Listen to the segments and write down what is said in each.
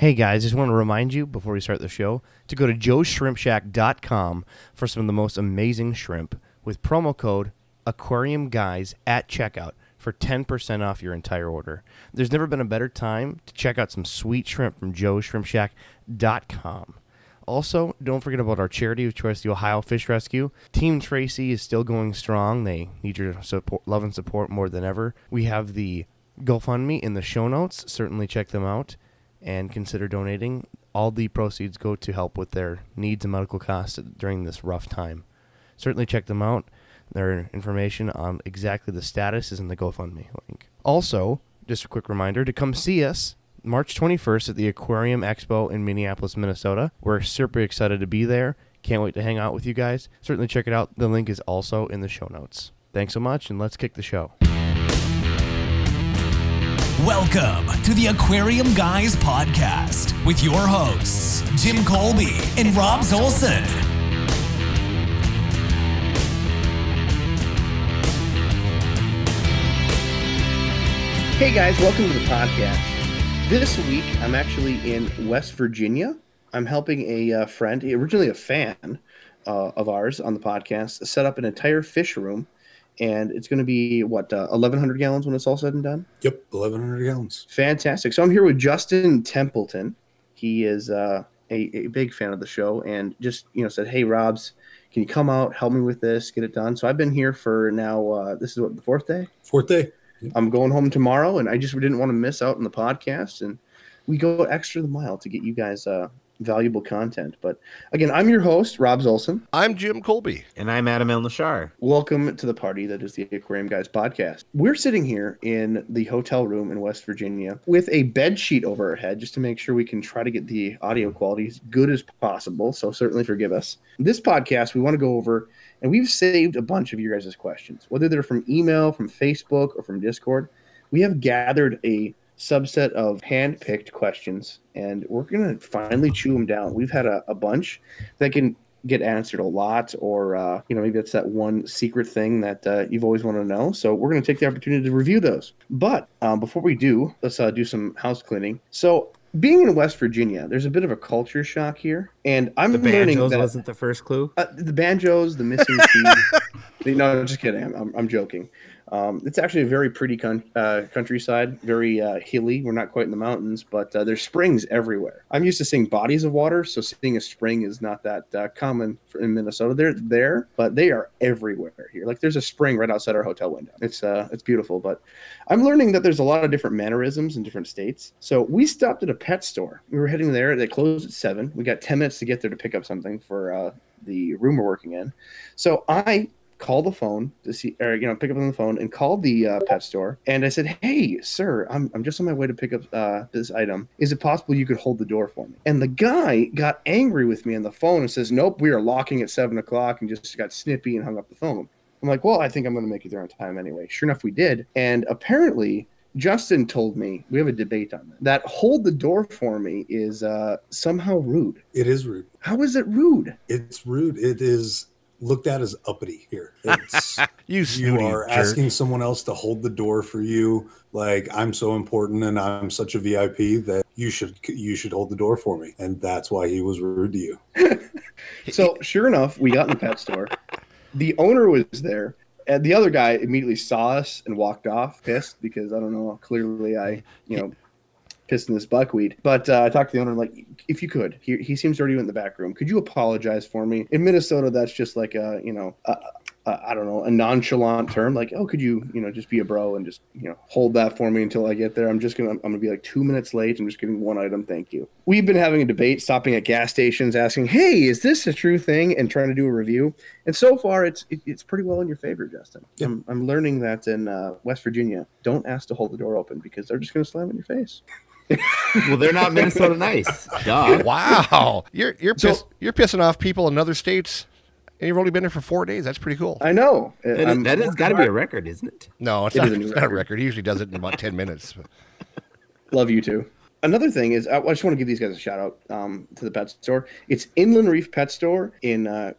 Hey guys, just want to remind you before we start the show to go to joesshrimpshack.com for some of the most amazing shrimp with promo code aquarium guys at checkout for 10% off your entire order. There's never been a better time to check out some sweet shrimp from joesshrimpshack.com. Also, don't forget about our charity of choice, the Ohio Fish Rescue. Team Tracy is still going strong. They need your support, love and support more than ever. We have the GoFundMe in the show notes. Certainly check them out and consider donating. All the proceeds go to help with their needs and medical costs during this rough time. Certainly check them out. Their information on exactly the status is in the GoFundMe link. Also, just a quick reminder to come see us March 21st at the Aquarium Expo in Minneapolis, Minnesota. We're super excited to be there. Can't wait to hang out with you guys. Certainly check it out. The link is also in the show notes. Thanks so much, and let's kick the show. Welcome to the Aquarium Guys podcast with your hosts, Jim Colby and Rob Zolson. Hey guys, welcome to the podcast. This week I'm actually in West Virginia. I'm helping a uh, friend, originally a fan uh, of ours on the podcast, set up an entire fish room. And it's going to be what, uh, 1,100 gallons when it's all said and done? Yep, 1,100 gallons. Fantastic. So I'm here with Justin Templeton. He is uh, a, a big fan of the show and just, you know, said, Hey, Robs, can you come out, help me with this, get it done? So I've been here for now, uh, this is what, the fourth day? Fourth day. I'm going home tomorrow, and I just didn't want to miss out on the podcast. And we go extra the mile to get you guys uh, valuable content. But again, I'm your host, Rob Zolson. I'm Jim Colby. And I'm Adam El Nashar. Welcome to the party that is the Aquarium Guys podcast. We're sitting here in the hotel room in West Virginia with a bed sheet over our head just to make sure we can try to get the audio quality as good as possible. So certainly forgive us. This podcast, we want to go over and we've saved a bunch of your guys' questions, whether they're from email, from Facebook, or from Discord. We have gathered a subset of hand-picked questions, and we're going to finally chew them down. We've had a, a bunch that can get answered a lot, or uh, you know maybe it's that one secret thing that uh, you've always wanted to know. So we're going to take the opportunity to review those. But um, before we do, let's uh, do some house cleaning. So being in West Virginia, there's a bit of a culture shock here, and I'm The learning banjos that wasn't the first clue. uh, the banjos, the missing teeth. No, I'm just kidding. I'm, I'm, I'm joking. Um, it's actually a very pretty con- uh, countryside, very uh, hilly. We're not quite in the mountains, but uh, there's springs everywhere. I'm used to seeing bodies of water, so seeing a spring is not that uh, common for, in Minnesota. They're there, but they are everywhere here. Like there's a spring right outside our hotel window. It's uh, it's beautiful. But I'm learning that there's a lot of different mannerisms in different states. So we stopped at a pet store. We were heading there. They closed at seven. We got ten minutes to get there to pick up something for uh, the room we're working in. So I called the phone to see, or you know, pick up on the phone and called the uh, pet store. And I said, "Hey, sir, I'm I'm just on my way to pick up uh, this item. Is it possible you could hold the door for me?" And the guy got angry with me on the phone and says, "Nope, we are locking at seven o'clock," and just got snippy and hung up the phone. I'm like, "Well, I think I'm going to make it there on time anyway." Sure enough, we did. And apparently. Justin told me we have a debate on that. That hold the door for me is uh, somehow rude. It is rude. How is it rude? It's rude. It is looked at as uppity here. It's you, you are jerk. asking someone else to hold the door for you. Like I'm so important and I'm such a VIP that you should you should hold the door for me. And that's why he was rude to you. So sure enough, we got in the pet store. The owner was there, and the other guy immediately saw us and walked off, pissed because I don't know. Clearly, I you know pissed in this buckwheat. But uh, I talked to the owner like, if you could, he, he seems already in the back room. Could you apologize for me? In Minnesota, that's just like a you know. I don't know a nonchalant term like oh could you you know just be a bro and just you know hold that for me until I get there I'm just gonna I'm gonna be like two minutes late I'm just getting one item thank you we've been having a debate stopping at gas stations asking hey is this a true thing and trying to do a review and so far it's it, it's pretty well in your favor Justin Yeah. I'm, I'm learning that in uh, West Virginia don't ask to hold the door open because they're just gonna slam in your face Well, they're not Minnesota nice. Duh. Wow, you're you're So- piss, you're pissing off people in other states, and you've only been there for four days. That's pretty cool. I know That, that has got to be a record, isn't it? No, it's It not, a new it's not a record. record. He usually does it in about ten minutes. Love you too. Another thing is, I I just want to give these guys a shout out um, to the pet store. It's Inland Reef Pet Store in uh,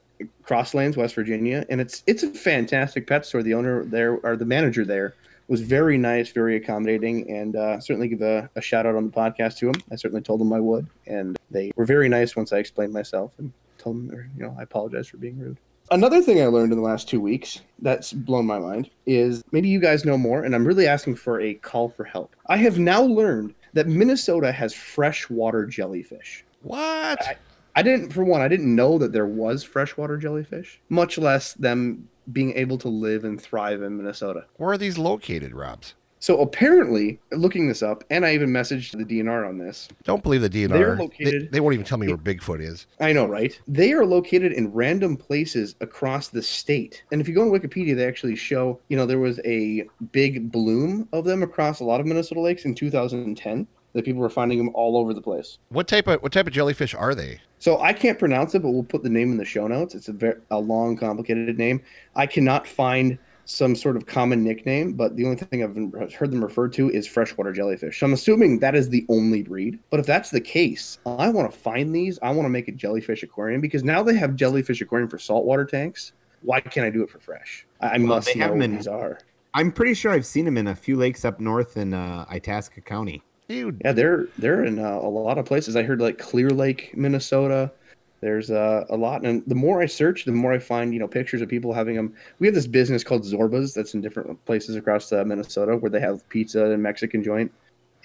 Cross Lanes, West Virginia, and it's it's a fantastic pet store. The owner there, or the manager there, was very nice, very accommodating, and uh, certainly give a, a shout out on the podcast to him. I certainly told them I would, and they were very nice once I explained myself and told them, you know, I apologize for being rude. Another thing I learned in the last two weeks that's blown my mind is maybe you guys know more, and I'm really asking for a call for help. I have now learned that Minnesota has freshwater jellyfish. What? I didn't, for one, I didn't know that there was freshwater jellyfish, much less them being able to live and thrive in Minnesota. Where are these located, Robs? So apparently, looking this up, and I even messaged the DNR on this. Don't believe the DNR. They're They- located- They, won't even tell me where Bigfoot is. I know, right? They are located in random places across the state. And if you go on Wikipedia, they actually show, you know, there was a big bloom of them across a lot of Minnesota lakes in 2010. That people were finding them all over the place. What type of what type of jellyfish are they? So I can't pronounce it, but we'll put the name in the show notes. It's a very a long, complicated name. I cannot find some sort of common nickname, but the only thing I've heard them referred to is freshwater jellyfish. So I'm assuming that is the only breed. But if that's the case, I want to find these. I want to make a jellyfish aquarium because now they have jellyfish aquarium for saltwater tanks. Why can't I do it for fresh? I, Well, must know what in- these are. I'm pretty sure I've seen them in a few lakes up north in uh, Itasca County. Yeah, they're they're in uh, a lot of places. I heard like Clear Lake, Minnesota. There's uh, a lot, and the more I search, the more I find you know pictures of people having them. We have this business called Zorba's that's in different places across uh, Minnesota where they have pizza and Mexican joint,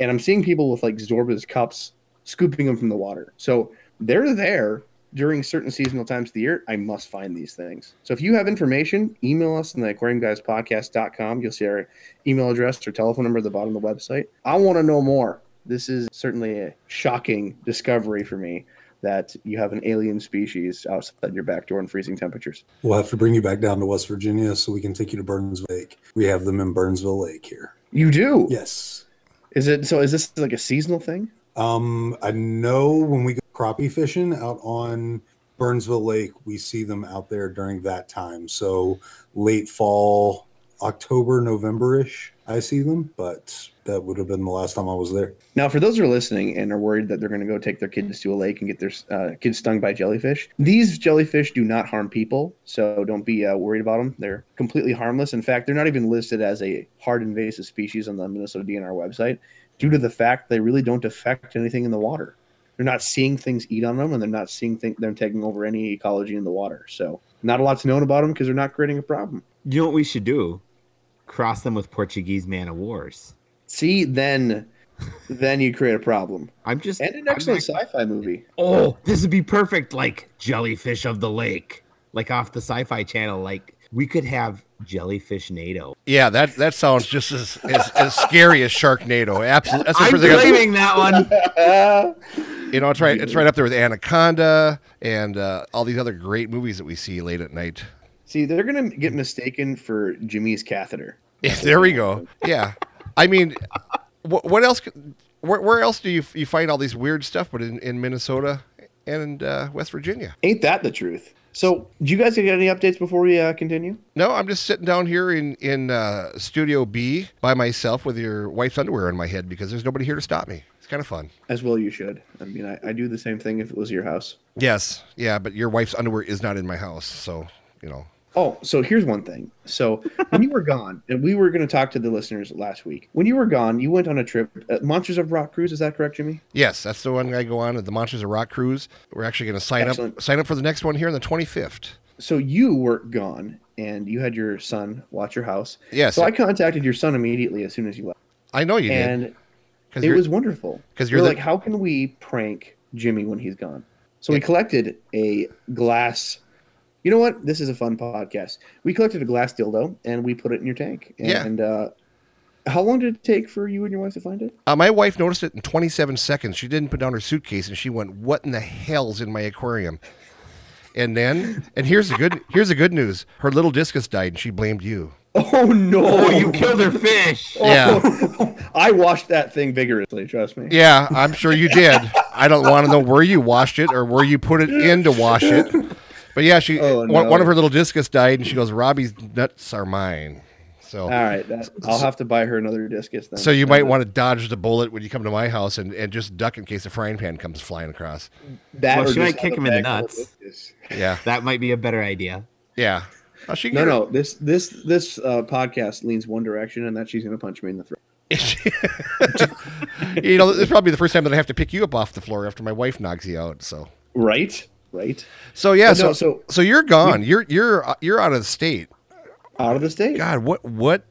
and I'm seeing people with like Zorba's cups scooping them from the water. So they're there during certain seasonal times of the year. I must find these things. So if you have information, email us on the aquariumguyspodcast.com. You'll see our email address or telephone number at the bottom of the website. I want to know more. This is certainly a shocking discovery for me that you have an alien species outside your back door in freezing temperatures. We'll have to bring you back down to West Virginia so we can take you to Burnsville Lake. We have them in Burnsville Lake here. You do? Yes. Is it so? Is this like a seasonal thing? Um, I know when we go crappie fishing out on Burnsville Lake, we see them out there during that time. So late fall, October, November ish, I see them, but that would have been the last time I was there. Now, for those who are listening and are worried that they're going to go take their kids to a lake and get their uh, kids stung by jellyfish, these jellyfish do not harm people, so don't be uh, worried about them. They're completely harmless. In fact, they're not even listed as a hard invasive species on the Minnesota DNR website due to the fact they really don't affect anything in the water. They're not seeing things eat on them, and they're not seeing th- them taking over any ecology in the water. So, not a lot's known about them because they're not creating a problem. You know what we should do? Cross them with Portuguese man of wars. See, then, then you create a problem. I'm just And an excellent sci-fi movie. Oh, this would be perfect. Like jellyfish of the lake, like off the Sci-Fi Channel. Like we could have jellyfish NATO. yeah, that that sounds just as as, as scary as Sharknado. Absolutely, that's the I'm first thing I- claiming that one. You know, it's right. It's right up there with Anaconda and uh, all these other great movies that we see late at night. See, they're gonna get mistaken for Jimmy's catheter. there we go. Yeah, I mean, what, what else? Where, where else do you you find all these weird stuff? But in, in Minnesota and uh, West Virginia. Ain't that the truth? So, do you guys get any updates before we uh, continue? No, I'm just sitting down here in in uh, Studio B by myself with your wife's underwear on my head because there's nobody here to stop me. It's kind of fun. As well, you should. I mean, I, I do the same thing if it was your house. Yes, yeah, but your wife's underwear is not in my house, so you know. Oh, so here's one thing. So when you were gone, and we were going to talk to the listeners last week. When you were gone, you went on a trip, uh, Monsters of Rock cruise. Is that correct, Jimmy? Yes, that's the one I go on the Monsters of Rock cruise. We're actually going to sign Excellent. up sign up for the next one here on the 25th. So you were gone, and you had your son watch your house. Yes. So I contacted your son immediately as soon as you left, I know you did. and Because it was wonderful 'cause we're you're the- like how can we prank jimmy when he's gone so we collected a glass you know what this is a fun podcast we collected a glass dildo and we put it in your tank Yeah. and uh how long did it take for you and your wife to find it Uh, my wife noticed it in 27 seconds. She didn't put down her suitcase, and she went, "What in the hell's in my aquarium?" And then, and here's the good here's the good news: her little discus died, and she blamed you. oh no Oh, you killed her fish. Yeah, i washed that thing vigorously trust me yeah, I'm sure you did. I don't want to know where you washed it or where you put it in to wash it. But yeah, she Oh, one, no. one of her little discus died, and she goes, "Robbie's nuts are mine." So. all right that, i'll have to buy her another discus then So you might want to dodge the bullet when you come to my house and, and just duck in case a frying pan comes flying across. that Well, or should I just kick him in the bag full of nuts? Yeah, That might be a better idea. yeah. Oh, she No, can- no. This this this uh, podcast leans one direction, and that she's gonna punch me in the throat. you know, it's probably the first time that I have to pick you up off the floor after my wife knocks you out. So, Right, right. so yeah, so, no, so so- you're gone. You're you're uh, you're out of the state. Out of the state. God, what what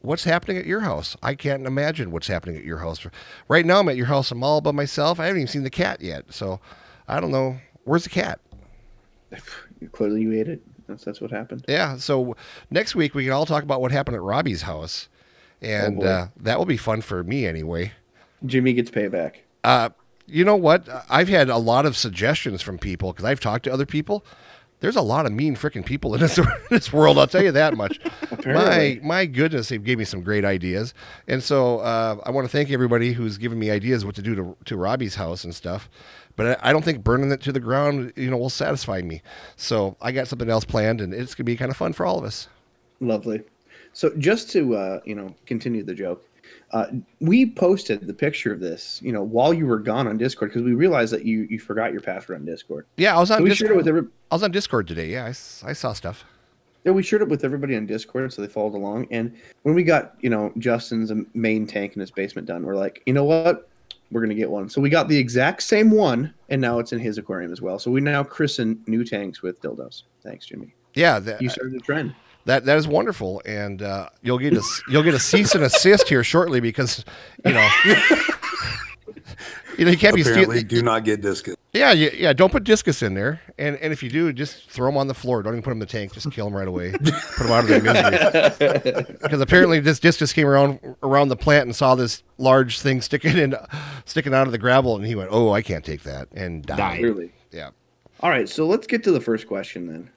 what's happening at your house? I can't imagine what's happening at your house. Right now, I'm at your house. I'm all by myself. I haven't even seen the cat yet. So, I don't know. Where's the cat? Clearly, you ate it. That's that's what happened. Yeah. So next week we can all talk about what happened at Robbie's house, and boy. uh, that will be fun for me anyway. Jimmy gets payback. Uh, you know what? I've had a lot of suggestions from people because I've talked to other people. There's a lot of mean freaking people in this, in this world. I'll tell you that much. my my goodness, they've gave me some great ideas, and so uh, I want to thank everybody who's given me ideas what to do to to Robbie's house and stuff. But I I don't think burning it to the ground, you know, will satisfy me. So I got something else planned, and it's gonna be kind of fun for all of us. Lovely. So just to uh, you know continue the joke, uh, we posted the picture of this you know while you were gone on Discord because we realized that you you forgot your password on Discord. Yeah, I was on. So we Discord. shared it with every. I was on Discord today. Yeah, I saw stuff. Yeah, we shared it with everybody on Discord, so they followed along. And when we got, you know, Justin's main tank in his basement done, we're like, you know what? We're gonna get one. So we got the exact same one, and now it's in his aquarium as well. So we now christen new tanks with dildos. Thanks, Jimmy. Yeah, that, You started the trend. That that is wonderful, and uh, you'll get a s- you'll get a cease and assist here shortly because you know. You know, you can't be Apparently, stealing. do not get discus. Yeah, yeah, yeah. Don't put discus in there, and and if you do, just throw them on the floor. Don't even put them in the tank. Just kill them right away. put them out of their misery. Because apparently, this discus came around around the plant and saw this large thing sticking in, sticking out of the gravel, and he went, "Oh, I can't take that," and died. Died. Clearly. Yeah. All right, so let's get to the first question then.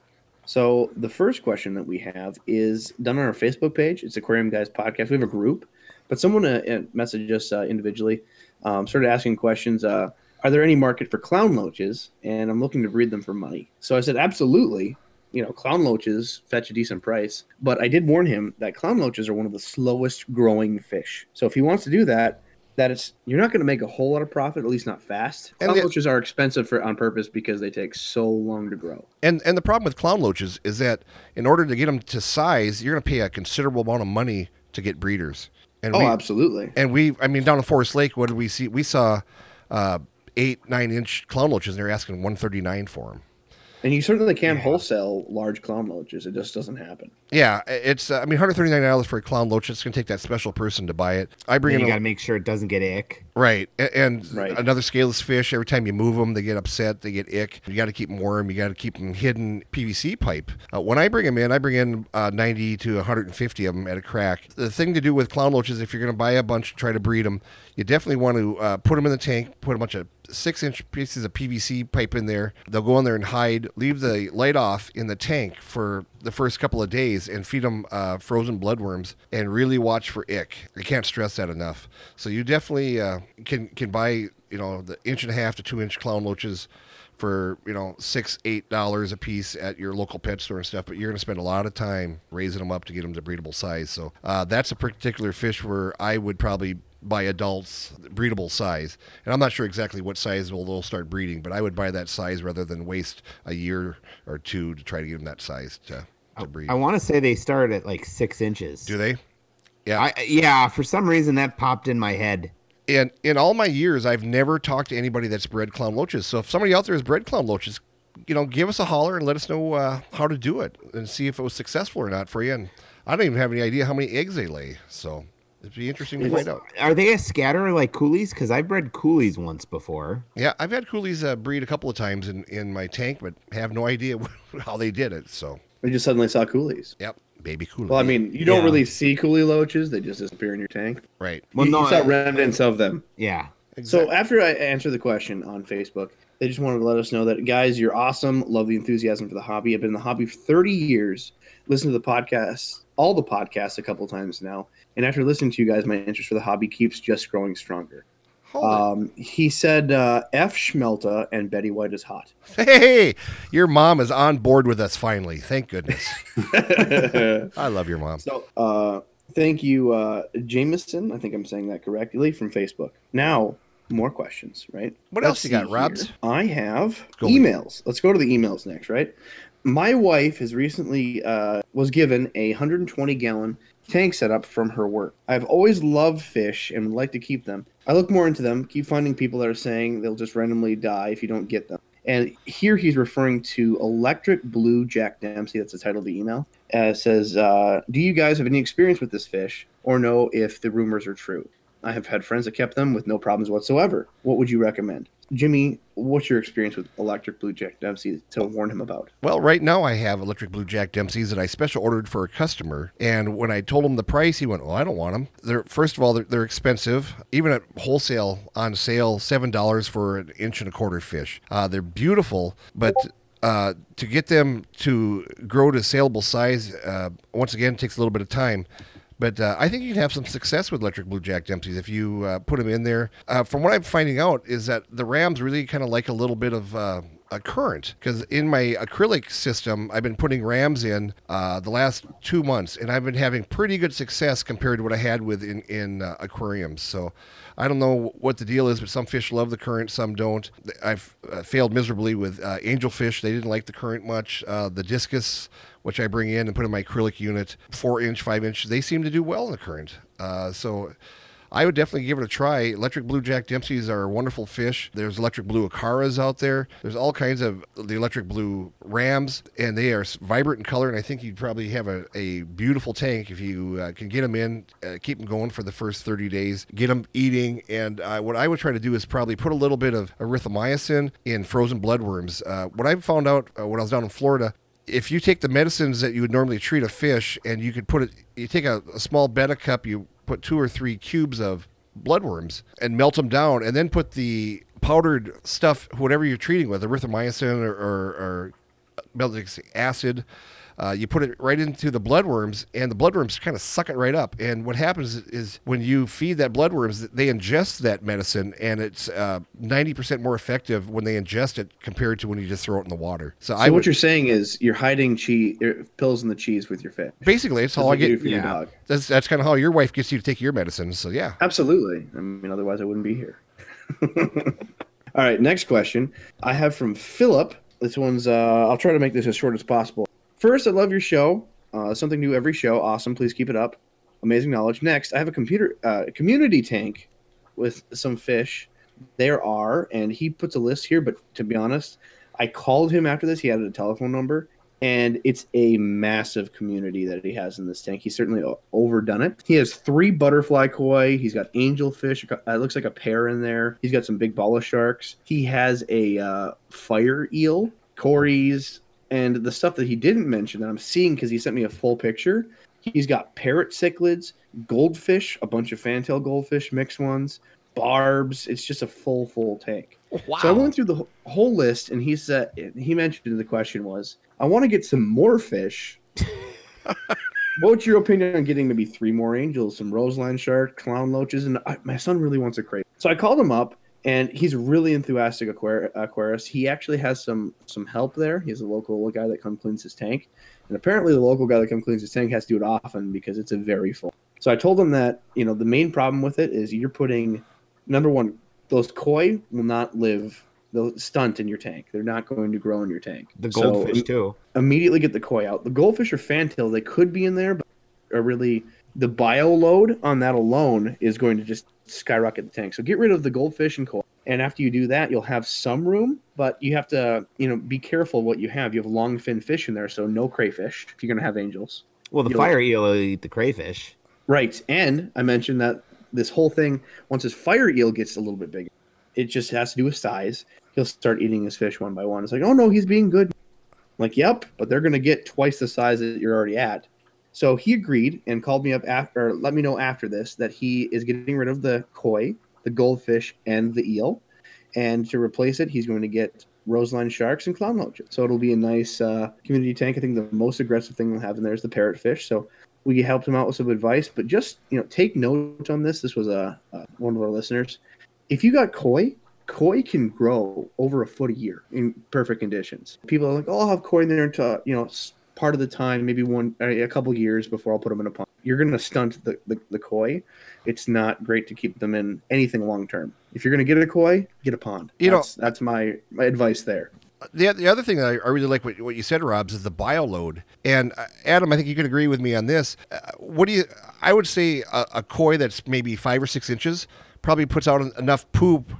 So the first question that we have is done on our Facebook page. It's Aquarium Guys Podcast. We have a group, but someone uh, uh, messaged us uh, individually, um, started asking questions. Uh, are there any market for clown loaches? And I'm looking to breed them for money. So I said, absolutely. You know, clown loaches fetch a decent price, but I did warn him that clown loaches are one of the slowest growing fish. So if he wants to do that, that is you're not going to make a whole lot of profit, at least not fast. And Clown the- loaches are expensive for on purpose because they take so long to grow. And and the problem with clown loaches is that in order to get them to size, you're going to pay a considerable amount of money to get breeders. And Oh, we, absolutely. and we, I mean, down in Forest Lake, what did we see? We saw uh, eight, nine inch clown loaches, and they're asking one thirty nine for them. And you certainly can't wholesale large clown loaches. It just doesn't happen. Yeah, it's. Uh, I mean, one hundred thirty nine dollars for a clown loach. It's going to take that special person to buy it. I bring And in you a, got to make sure it doesn't get ick. right, a- and Right. another scaleless fish. Every time you move them, they get upset. They get ick. You got to keep them warm. You got to keep them hidden PVC pipe. Uh, when I bring them in, I bring in uh, ninety to one hundred and fifty of them at a crack. The thing to do with clown loaches, if you're going to buy a bunch, and try to breed them, you definitely want to uh, put them in the tank. Put a bunch of six inch pieces of PVC pipe in there. They'll go in there and hide. Leave the light off in the tank for the first couple of days and feed them uh, frozen bloodworms and really watch for ick. I can't stress that enough. So you definitely uh, can can buy you know the inch and a half to two inch clown loaches for you know six eight dollars a piece at your local pet store and stuff but you're going to spend a lot of time raising them up to get them to breedable size so uh, that's a particular fish where i would probably buy adults breedable size and i'm not sure exactly what size will they'll start breeding but i would buy that size rather than waste a year or two to try to get them that size to, to breed I want to say they start at like six inches. do they yeah I, yeah, for some reason that popped in my head. And in all my years, I've never talked to anybody that's bred clown loaches. So if somebody out there has bred clown loaches, you know, give us a holler and let us know uh, how to do it and see if it was successful or not for you. And I don't even have any idea how many eggs they lay. So it'd be interesting to find out. Are they a scatter like coolies? Because I've bred coolies once before. Yeah, I've had coolies uh, breed a couple of times in, in my tank, but have no idea how they did it. So, We just suddenly saw coolies. yep, baby coolie. Well, I mean, you don't Yeah. really see coolie loaches; they just disappear in your tank. right. Well, you, no, you saw I- remnants of them. Yeah. So after I answer the question on Facebook, they just wanted to let us know that guys, you're awesome. Love the enthusiasm for the hobby. I've been in the hobby for 30 years. Listen to the podcast, all the podcasts, a couple times now. And after listening to you guys, my interest for the hobby keeps just growing stronger. Um, he said, uh, "F Schmelta and Betty White is hot." hey, your mom is on board with us finally. Thank goodness. I love your mom. So, uh, thank you, uh, Jameson. I think I'm saying that correctly from Facebook. Now, more questions, right? What Let's else you got, Robs? here. I have Go. emails. Let's go to the emails next, right? My wife has recently uh, was given a 120 gallon tank setup from her work. I've always loved fish and would like to keep them. I look more into them, keep finding people that are saying they'll just randomly die if you don't get them. And here he's referring to Electric Blue Jack Dempsey. That's the title of the email. Uh, says, uh, Do you guys have any experience with this fish or know if the rumors are true? I have had friends that kept them with no problems whatsoever. What would you recommend? Jimmy, what's your experience with Electric Blue Jack Dempsey to warn him about? Well, right now I have electric blue Jack Dempsey's that I special ordered for a customer, and when I told him the price, he went, "Well, I don't want them. They're first of all they're, they're expensive, even at wholesale on sale, seven dollars for an inch and a quarter fish. Uh, they're beautiful, but." Uh, to get them to grow to saleable size, uh, once again, takes a little bit of time. But uh, I think you can have some success with electric blue jack Dempseys if you uh, put them in there. Uh, from what I'm finding out, is that the Rams really kind of like a little bit of uh, a current because in my acrylic system, I've been putting Rams in uh, the last two months, and I've been having pretty good success compared to what I had with in in uh, aquariums. So. I don't know what the deal is, but some fish love the current, some don't. I've uh, failed miserably with uh, angelfish. They didn't like the current much. Uh, the discus, which I bring in and put in my acrylic unit, four inch, five inch, they seem to do well in the current. Uh, so I would definitely give it a try. Electric blue Jack Dempseys are wonderful fish. There's electric blue Acaras out there. There's all kinds of the electric blue Rams, and they are vibrant in color. And I think you'd probably have a, a beautiful tank if you uh, can get them in, uh, keep them going for the first 30 days, get them eating. And uh, what I would try to do is probably put a little bit of erythromycin in frozen bloodworms. Uh, what I found out uh, when I was down in Florida, if you take the medicines that you would normally treat a fish and you could put it, you take a, a small betta cup, you put two or three cubes of bloodworms and melt them down, and then put the powdered stuff, whatever you're treating with, erythromycin or, or, or uh, meltic acid. Uh, you put it right into the bloodworms, and the bloodworms kind of suck it right up. And what happens is when you feed that bloodworms, they ingest that medicine, and it's uh, ninety percent more effective when they ingest it compared to when you just throw it in the water. So, So I what would you're saying is you're hiding cheese pills in the cheese with your fish. basically that's That's all I what you do get. for your yeah. dog. That's that's kind of how your wife gets you to take your medicine. So yeah. Absolutely. I mean, otherwise I wouldn't be here. All right, next question I have from Philip. This one's. Uh, I'll try to make this as short as possible. First, I love your show. Uh, something new every show. Awesome. Please keep it up. Amazing knowledge. Next, I have a computer uh, community tank with some fish. There are, and he puts a list here. But to be honest, I called him after this. He had a telephone number, and it's a massive community that he has in this tank. He's certainly overdone it. He has three butterfly koi. He's got angelfish. It looks like a pair in there. He's got some big bala sharks. He has a uh, fire eel, cories, and the stuff that he didn't mention that I'm seeing because he sent me a full picture. He's got parrot cichlids, goldfish, a bunch of fantail goldfish, mixed ones, barbs. It's just a full, full tank. Wow. So I went through the whole list, and he said he mentioned the question was, "I want to get some more fish. What's your opinion on getting maybe three more angels, some roseline shark, clown loaches, and I, my son really wants a crate." So I called him up, and he's really enthusiastic aquar- aquarist. He actually has some some help there. He's a local guy that comes cleans his tank, and apparently the local guy that comes cleans his tank has to do it often because it's a very full. So I told him that you know the main problem with it is you're putting number one those koi will not live they'll stunt in your tank they're not going to grow in your tank The So, goldfish too. immediately get the koi out the goldfish or fantail they could be in there but are really the bio load on that alone is going to just skyrocket the tank so get rid of the goldfish and koi and after you do that you'll have some room but you have to you know be careful what you have you have long fin fish in there so no crayfish if you're going to have angels Well, the You'll- fire eel will eat the crayfish. Right. And I mentioned that this whole thing, once his fire eel gets a little bit bigger, it just has to do with size. He'll start eating his fish one by one. It's like, oh no, he's being good. I'm like, yep, but they're going to get twice the size that you're already at. So he agreed and called me up after, let me know after this that he is getting rid of the koi, the goldfish, and the eel. And to replace it, he's going to get roseline sharks and clown loaches. So it'll be a nice uh, community tank. I think the most aggressive thing we'll have in there is the parrotfish. So we helped him out with some advice, but just you know, take note on this. This was a uh, one of our listeners. If you got koi, koi can grow over a foot a year in perfect conditions. People are like, "Oh, I'll have koi in there to you know part of the time, maybe one a couple years before I'll put them in a pond." You're going to stunt the, the the koi. It's not great to keep them in anything long term. If you're going to get a koi, get a pond. You know- that's, that's my my advice there. the, the other thing that I, I really like what, what you said, Robs, is the bio load. And uh, Adam, I think you can agree with me on this. Uh, what do you? I would say a, a koi that's maybe five or six inches probably puts out enough poop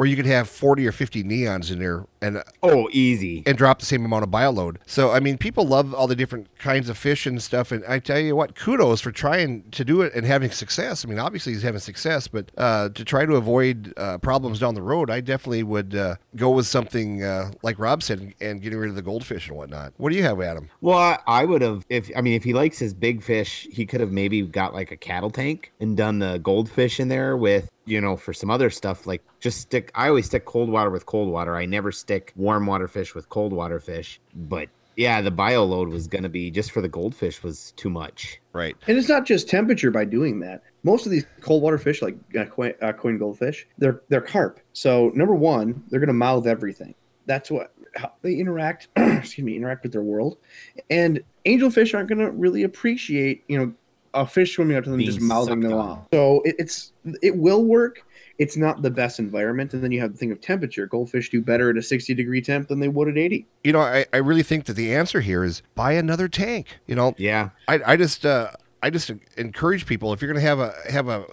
where you could have forty or fifty neons in there and Oh, easy. and drop the same amount of bio load. So I mean, people love all the different kinds of fish and stuff. And I tell you what, kudos for trying to do it and having success. I mean, obviously he's having success, but uh, to try to avoid uh, problems down the road, I definitely would uh, go with something uh, like Rob said and, getting rid of the goldfish and whatnot. What do you have, Adam? Well, I would have if I mean if he likes his big fish, he could have maybe got like a cattle tank and done the goldfish in there with you know for some other stuff like just stick. I always stick cold water with cold water. I never stick warm water fish with cold water fish. But yeah, the bio load was gonna be just for the goldfish was too much. Right. And it's not just temperature by doing that. Most of these cold water fish, like uh, koi, uh, koi goldfish, they're they're carp. So number one, they're going to mouth everything. That's what how they interact. excuse me, interact with their world. And angelfish aren't going to really appreciate, you know, a fish swimming up to them just mouthing them on. off. So it, it's it will work. It's not the best environment. And then you have the thing of temperature. Goldfish do better at a 60 degree temp than they would at 80. You know, I, I really think that the answer here is buy another tank. You know, Yeah, I, I just uh, I just encourage people if you're going to have a have a,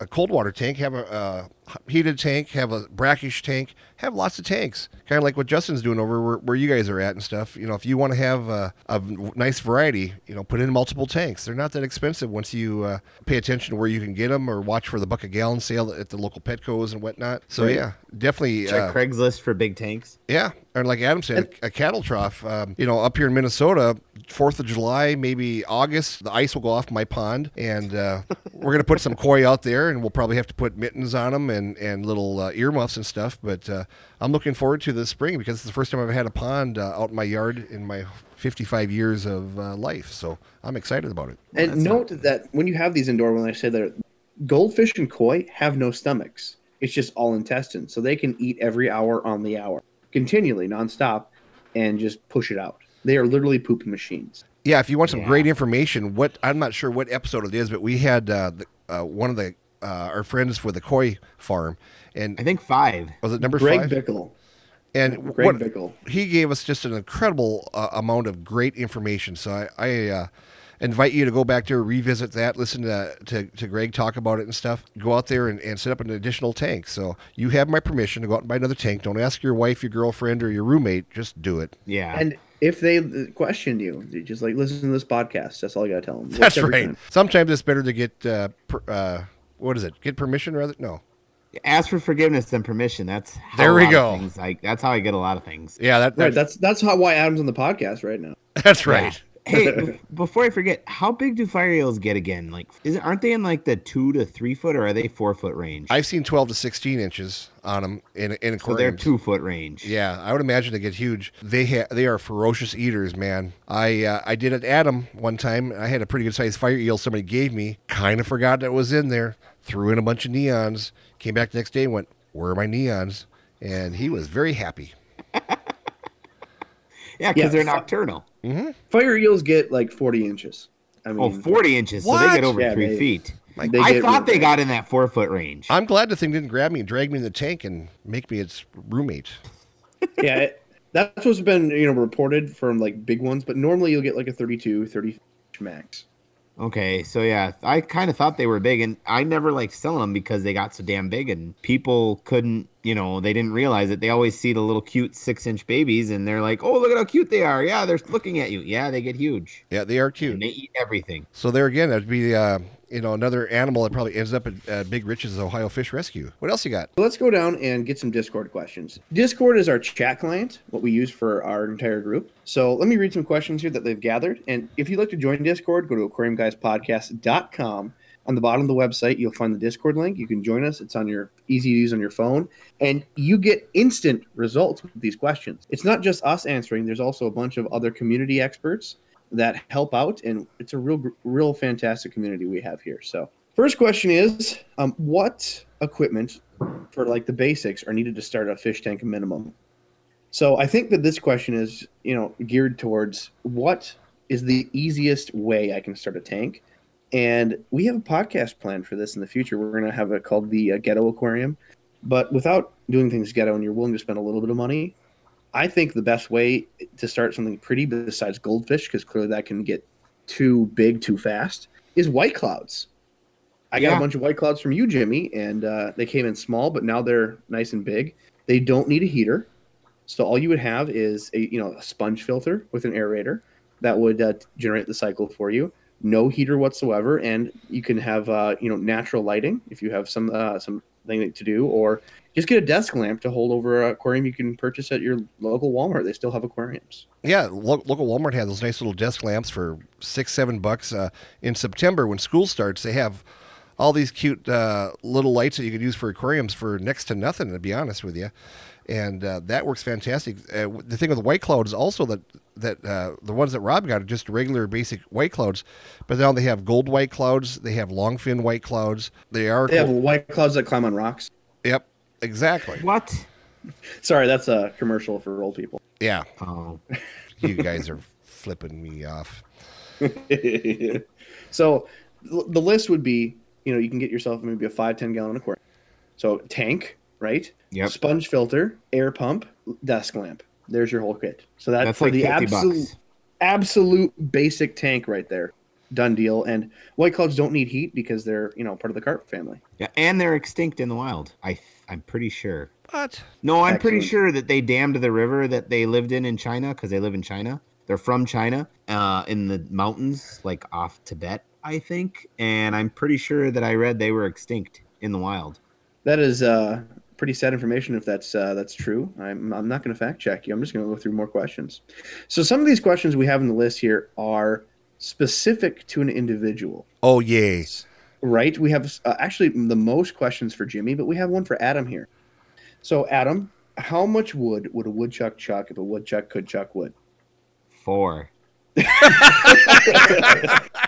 a cold water tank, have a, uh heated tank, have a brackish tank, have lots of tanks. Kind of like what Justin's doing over where, where you guys are at and stuff. You know, if you want to have a, a nice variety, you know, put in multiple tanks. They're not that expensive once you uh, pay attention to where you can get them or watch for the bucket gallon sale at the local Petco's and whatnot. So Right. yeah, definitely. check uh, Craigslist for big tanks. yeah, and like Adam said, a, a cattle trough. Um, you know, up here in Minnesota, Fourth of July, maybe August, the ice will go off my pond, and uh, we're gonna put some koi out there, and we'll probably have to put mittens on them and and little uh, earmuffs and stuff. But uh, I'm looking forward to the spring because it's the first time I've had a pond uh, out in my yard in my 55 years of uh, life. So I'm excited about it. And that's note that when you have these indoor, when I say that goldfish and koi have no stomachs, it's just all intestines. So they can eat every hour on the hour, continually, nonstop, and just push it out. They are literally poop machines. Yeah, if you want some Yeah. great information, what I'm not sure what episode it is, but we had uh, the, uh, one of the uh, our friends with the koi farm, and I think five. was it number Greg five? Bickle. And Greg what Bickle. he gave us just an incredible uh, amount of great information. So I, I uh, invite you to go back there, revisit that, listen to, to, to Greg talk about it and stuff. Go out there and, and set up an additional tank. So you have my permission to go out and buy another tank. Don't ask your wife, your girlfriend, or your roommate. Just do it. Yeah, And if they question you, you just like listen to this podcast. That's all I got to tell them. That's right. Sometimes it's better to get uh, per, uh, what is it? Get permission rather? No. ask for forgiveness and permission. That's how There we go. Things, like that's how I get a lot of things. Yeah, that, Right. That's that's how why Adam's on the podcast right now. that's right. Hey, bef- before I forget, how big do fire eels get again? Like, is aren't they in like the two to three foot, or are they four foot range? I've seen 12 to 16 inches on them in, in aquariums. so they're two foot range. Yeah, I would imagine they get huge. They ha- they are ferocious eaters, man. I uh, I did it at Adam one time. I had a pretty good sized fire eel somebody gave me. Kind of forgot that it was in there. Threw in a bunch of neons. Came back the next day and went, "Where are my neons?" And he was very happy. Yeah, because Yeah, they're fu- nocturnal. Mm-hmm. Fire eels get like 40 inches. I oh, mean, Oh, 40 inches, so they get over Yeah, three they- feet. they I thought they big. got in that four foot range. I'm glad the thing didn't grab me and drag me in the tank and make me its roommate. yeah, it- that's what's been you know reported from like big ones, but normally you'll get like a 32, 30 max. Okay, so yeah, I kind of thought they were big, and I never liked selling them because they got so damn big, and people couldn't, you know, they didn't realize it. They always see the little cute six inch babies, and they're like, "Oh, look at how cute they are!" Yeah, they're looking at you. Yeah, they get huge, Yeah, they are cute. and they eat everything. So there again, that'd be uh, you know another animal that probably ends up at uh, Big Rich's Ohio Fish Rescue. What else you got? Let's go down and get some Discord questions. Discord is our chat client, what we use for our entire group. So let me read some questions here that they've gathered. And if you'd like to join Discord, go to aquariumguyspodcast.com. On the bottom of the website, you'll find the Discord link. You can join us. It's on your easy to use on your phone, and you get instant results with these questions. It's not just us answering. There's also a bunch of other community experts that help out, and it's a real, real fantastic community we have here. So, first question is, um, what equipment for like the basics are needed to start a fish tank minimum. So I think that this question is, you know, geared towards what is the easiest way I can start a tank. And we have a podcast plan for this in the future. We're going to have it called the uh, Ghetto Aquarium. But without doing things ghetto and you're willing to spend a little bit of money, I think the best way to start something pretty besides goldfish, because clearly that can get too big too fast, is white clouds. I got Yeah. a bunch of white clouds from you, Jimmy, and uh, they came in small, but now they're nice and big. They don't need a heater, so all you would have is a you know a sponge filter with an aerator that would uh, generate the cycle for you. No heater whatsoever, and you can have uh, you know natural lighting if you have some uh, something to do, or just get a desk lamp to hold over an aquarium you can purchase at your local Walmart. They still have aquariums. Yeah, lo- local Walmart has those nice little desk lamps for six, seven bucks. Uh, in September, when school starts, they have all these cute uh, little lights that you could use for aquariums for next to nothing. To be honest with you, and uh, that works fantastic. Uh, the thing with the white cloud is also that that uh, the ones that Rob got are just regular basic white clouds, but now they have gold white clouds. They have long fin white clouds. They are. They have white clouds that climb on rocks. Yep, exactly. What? Sorry, that's a commercial for old people. Yeah, Oh, you guys are flipping me off. so the list would be, you know, you can get yourself maybe a five, 10 gallon aquarium. So tank, right? Yep. Sponge filter, air pump, desk lamp. There's your whole kit. So that's, that's for like the 50 absolute, bucks. absolute basic tank right there. Done deal. And white clouds don't need heat because they're, you know, part of the carp family. Yeah, and they're extinct in the wild. I th- I'm pretty sure. But No, I'm pretty sure that they dammed the river that they lived in in China because they live in China. They're from China, uh, in the mountains, like off Tibet, I think. And I'm pretty sure that I read they were extinct in the wild. That is uh, pretty sad information if that's uh, that's true. I'm, I'm not going to fact check you. I'm just going to go through more questions. So some of these questions we have in the list here are specific to an individual, oh yes, right? We have uh, actually the most questions for Jimmy, but we have one for Adam here. So Adam, how much wood would a woodchuck chuck if a woodchuck could chuck wood? Four.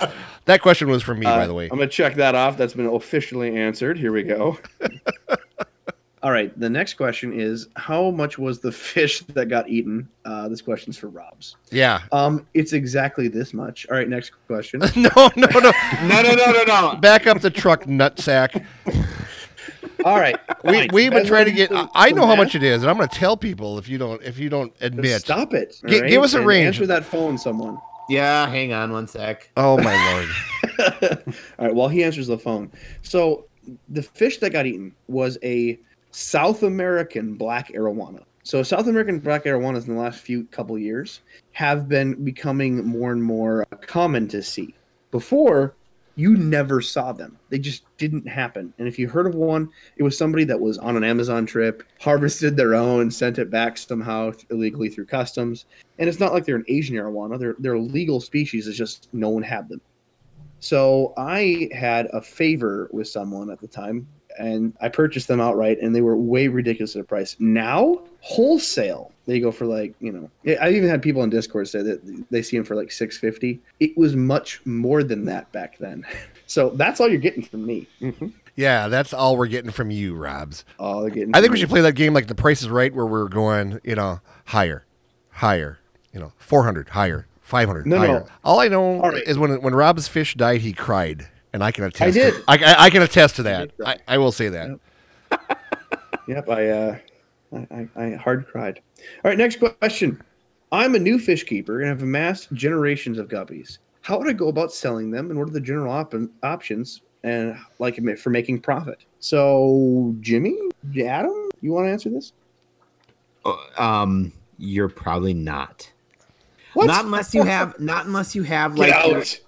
That question was for me, by Uh, the way. I'm going to check that off. That's been officially answered. Here we go. All right. The next question is How much was the fish that got eaten? Uh, this question's for Rob's. Yeah. Um, It's exactly this much. All right. Next question. No, no, no. No, no, no, no, no. Back up the truck, nutsack. All right. We fine. we've been trying to get. for- I I know how much it is, and I'm going to tell people if you don't if you don't admit. Stop it. all Gi- give us a And range. Answer that phone, someone. Yeah, hang on one sec. Oh my lord. All right. While he answers the phone. So the fish that got eaten was a South American black arowana. So South American black arowanas in the last few couple years have been becoming more and more common to see. Before, you never saw them. They just didn't happen. And if you heard of one, it was somebody that was on an Amazon trip, harvested their own, sent it back somehow illegally through customs. And it's not like they're an Asian arowana. They're they're a legal species. It's just no one had them. So I had a favor with someone at the time, and I purchased them outright, and they were way ridiculous at a price. Now, wholesale, they go for like you know. I even had people on Discord say that they see them for like six fifty. It was much more than that back then. So that's all you're getting from me. Mm-hmm. Yeah, that's all we're getting from you, Robs. All they're getting. I think we me. should play that game like The Price is Right, where we're going, you know, higher, higher, you know, 400, higher, 500, No, no. higher. All I know All right. is when when Rob's fish died, he cried, and I can attest. did. To, I, I, I can attest to that. did cry. I, I will say that. Yep, I, uh, I, I, I hard cried. All right, next question. I'm a new fish keeper and have amassed generations of guppies. How would I go about selling them, and what are the general op- options and like for making profit? So, Jimmy, Adam, you want to answer this? Uh, Um, you're probably not. What? Not unless you have. Not unless you have like. Get like. out.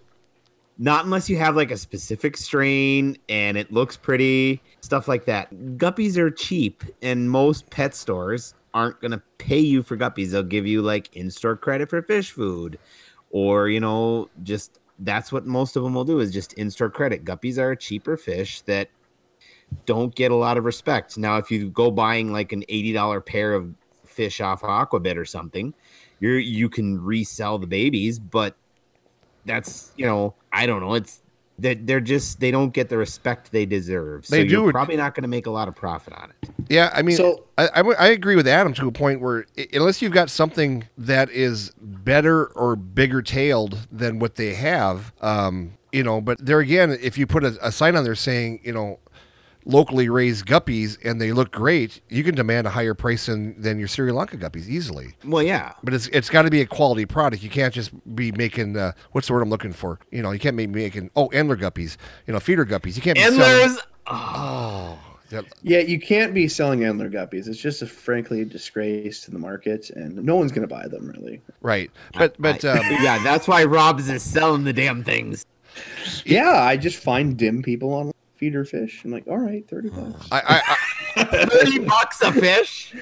Not unless you have like a specific strain and it looks pretty, stuff like that. Guppies are cheap, and most pet stores aren't going to pay you for guppies. They'll give you like in store credit for fish food, or, you know, just that's what most of them will do is just in store credit. Guppies are a cheaper fish that don't get a lot of respect. Now, if you go buying like an $80 pair of fish off AquaBid or something, you're you can resell the babies, but that's you know I don't know. It's they're, they're just they don't get the respect they deserve. So They you're do. probably not going to make a lot of profit on it. Yeah, I mean, So- I, I, I agree with Adam to a point where unless you've got something that is better or bigger tailed than what they have, um, you know, but there again, if you put a, a sign on there saying, you know, locally raised guppies and they look great, you can demand a higher price than, than your Sri Lanka guppies easily. Well, yeah. But it's it's got to be a quality product. You can't just be making uh, what's the word I'm looking for? You know, you can't be making oh Endler guppies, you know, feeder guppies. You can't be selling. Endlers. Yeah, Yeah, you can't be selling Endler guppies. It's just a frankly a disgrace to the market, and no one's going to buy them really. right. But but I- um, yeah, that's why Rob's is selling the damn things. Yeah, I just find dim people on feeder fish. I'm like, all right, thirty bucks. I I, I, Thirty bucks a fish.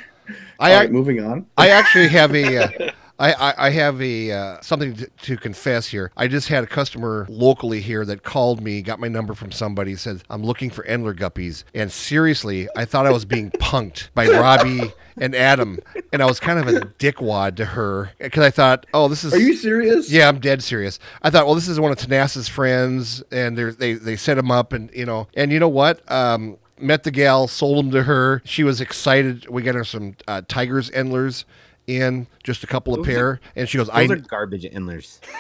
I, all right, moving on. I actually have a. Uh, I, I, I have a uh, something to, to confess here. I just had a customer locally here that called me, got my number from somebody, said I'm looking for Endler guppies, and seriously, I thought I was being punked by Robbie and Adam, and I was kind of a dickwad to her because I thought, oh, this is. Are you serious? Yeah, I'm dead serious. I thought, well, this is one of Tanas's friends, and they're, they they set him up, and you know, and you know what? Um, met the gal, sold him to her. She was excited. We got her some uh, Tigers Endlers in just a couple of Those pair, and she goes, "I Those are garbage endlers.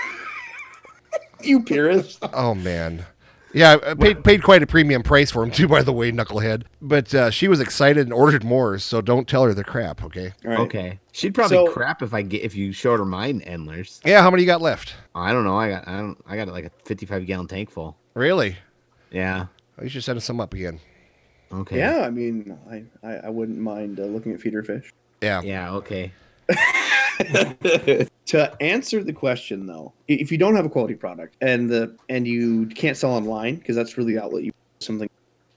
You purist. oh man." Yeah, I paid, paid quite a premium price for them too, by the way, knucklehead. But uh, she was excited and ordered more, so don't tell her they're crap, okay? All right. Okay. She'd probably So- crap if I get if you showed her mine endlers. Yeah, how many you got left? I don't know. I got I don't I got like a 55 gallon tank full. Really? Yeah. Oh, you should send us some up again. Okay. Yeah, I mean, I, I, I wouldn't mind uh, looking at feeder fish. Yeah. Yeah. Okay. to answer the question though, if you don't have a quality product and the and you can't sell online because that's really the outlet you something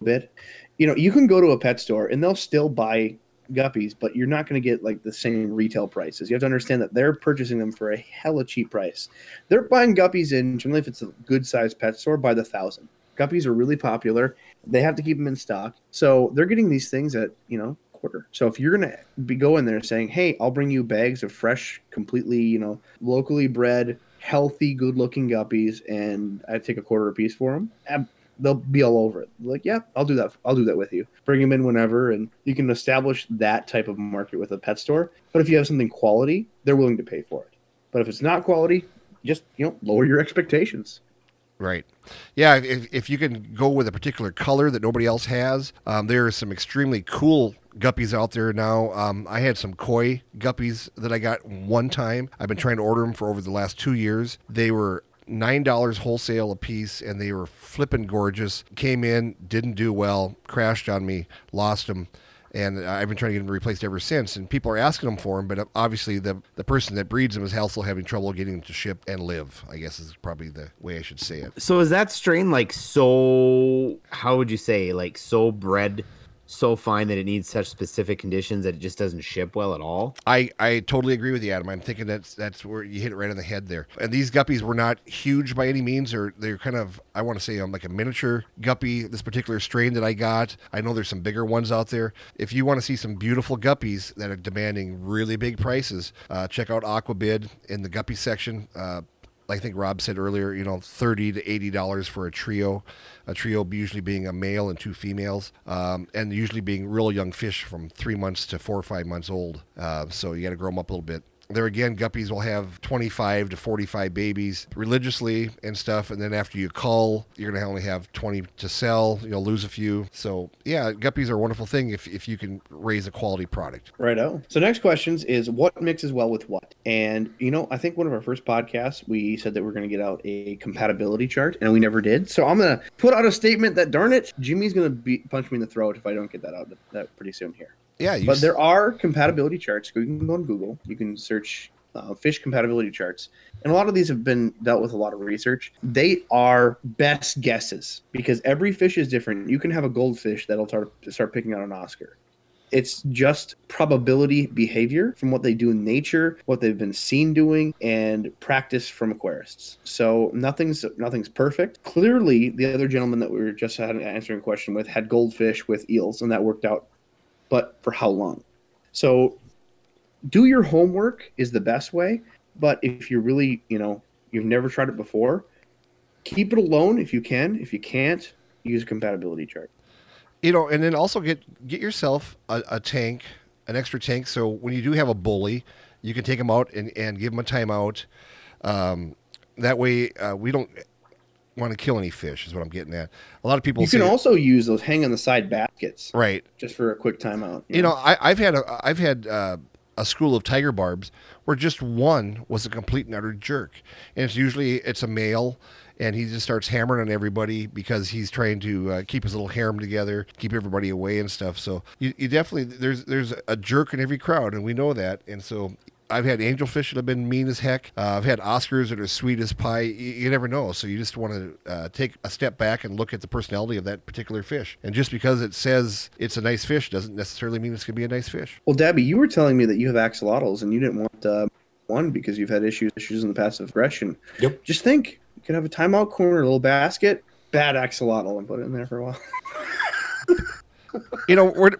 a bit, you know, you can go to a pet store and they'll still buy guppies, but you're not going to get like the same retail prices. You have to understand that they're purchasing them for a hella cheap price. They're buying guppies in generally if it's a good sized pet store by the thousand. Guppies are really popular. They have to keep them in stock, so they're getting these things at you know quarter. So if you're gonna be going there saying, "Hey, I'll bring you bags of fresh, completely you know locally bred, healthy, good-looking guppies, and I take a quarter a piece for them," they'll be all over it. Like, yeah, I'll do that. I'll do that with you. Bring them in whenever, and you can establish that type of market with a pet store. But if you have something quality, they're willing to pay for it. But if it's not quality, just you know lower your expectations. Right. Yeah, if, if you can go with a particular color that nobody else has, um, there are some extremely cool guppies out there now. Um, I had some koi guppies that I got one time. I've been trying to order them for over the last two years. They were nine dollars wholesale a piece, and they were flippin' gorgeous. Came in, didn't do well, crashed on me, lost them. And I've been trying to get them replaced ever since. And people are asking them for them, but obviously the the person that breeds them is also having trouble getting them to ship and live. I guess is probably the way I should say it. So is that strain like so? How would you say like so bred, so fine that it needs such specific conditions that it just doesn't ship well at all? I, I totally agree with you, Adam. I'm thinking that's that's where you hit it right on the head there. And these guppies were not huge by any means. They're they're kind of I want to say um, like a miniature guppy. This particular strain that I got. I know there's some bigger ones out there. If you want to see some beautiful guppies that are demanding really big prices, uh, check out AquaBid in the guppy section. Uh, I think Rob said earlier, you know, thirty to eighty dollars for a trio, a trio usually being a male and two females, um, and usually being real young fish from three months to four or five months old. Uh, so you got to grow them up a little bit. There again, guppies will have 25 to 45 babies religiously and stuff, and then after you cull, you're gonna only have 20 to sell. You'll lose a few. So yeah, guppies are a wonderful thing if, if you can raise a quality product. Right out. So next questions is what mixes well with what? And you know, I think one of our first podcasts we said that we're going to get out a compatibility chart, and we never did. So I'm going to put out a statement that darn it, Jimmy's going to punch me in the throat if I don't get that out that pretty soon here. Yeah, you But s- there are compatibility charts. You can go on Google. You can search uh, fish compatibility charts, and a lot of these have been dealt with a lot of research. They are best guesses because every fish is different. You can have a goldfish that'll start start picking out an Oscar. It's just probability behavior from what they do in nature, what they've been seen doing, and practice from aquarists. So nothing's nothing's perfect. Clearly, the other gentleman that we were just had answering a question with had goldfish with eels, and that worked out but for how long? So do your homework is the best way, but if you're really, you know, you've never tried it before, keep it alone if you can. If you can't, use a compatibility chart. you know, and then also get get yourself a, a tank, an extra tank. So when you do have a bully, you can take them out and, and give them a timeout. Um, that way, uh, we don't. Want to kill any fish. Is what I'm getting at. A lot of people You can also use those hang on the side baskets right. just for a quick timeout. You know, I, I've had a I've had uh, a school of tiger barbs where just one was a complete and utter jerk, and it's usually it's a male, and he just starts hammering on everybody because he's trying to uh, keep his little harem together, keep everybody away and stuff. So you, you definitely there's there's a jerk in every crowd, and we know that, and so. I've had angelfish that have been mean as heck. Uh, I've had Oscars that are sweet as pie. You, you never know. So you just want to uh, take a step back and look at the personality of that particular fish. And just because it says it's a nice fish doesn't necessarily mean it's going to be a nice fish. Well, Debbie, you were telling me that you have axolotls and you didn't want uh, one because you've had issues issues in the passive aggression. Yep. Just think, you can have a timeout corner, a little basket, bad axolotl, and put it in there for a while. you know, we're,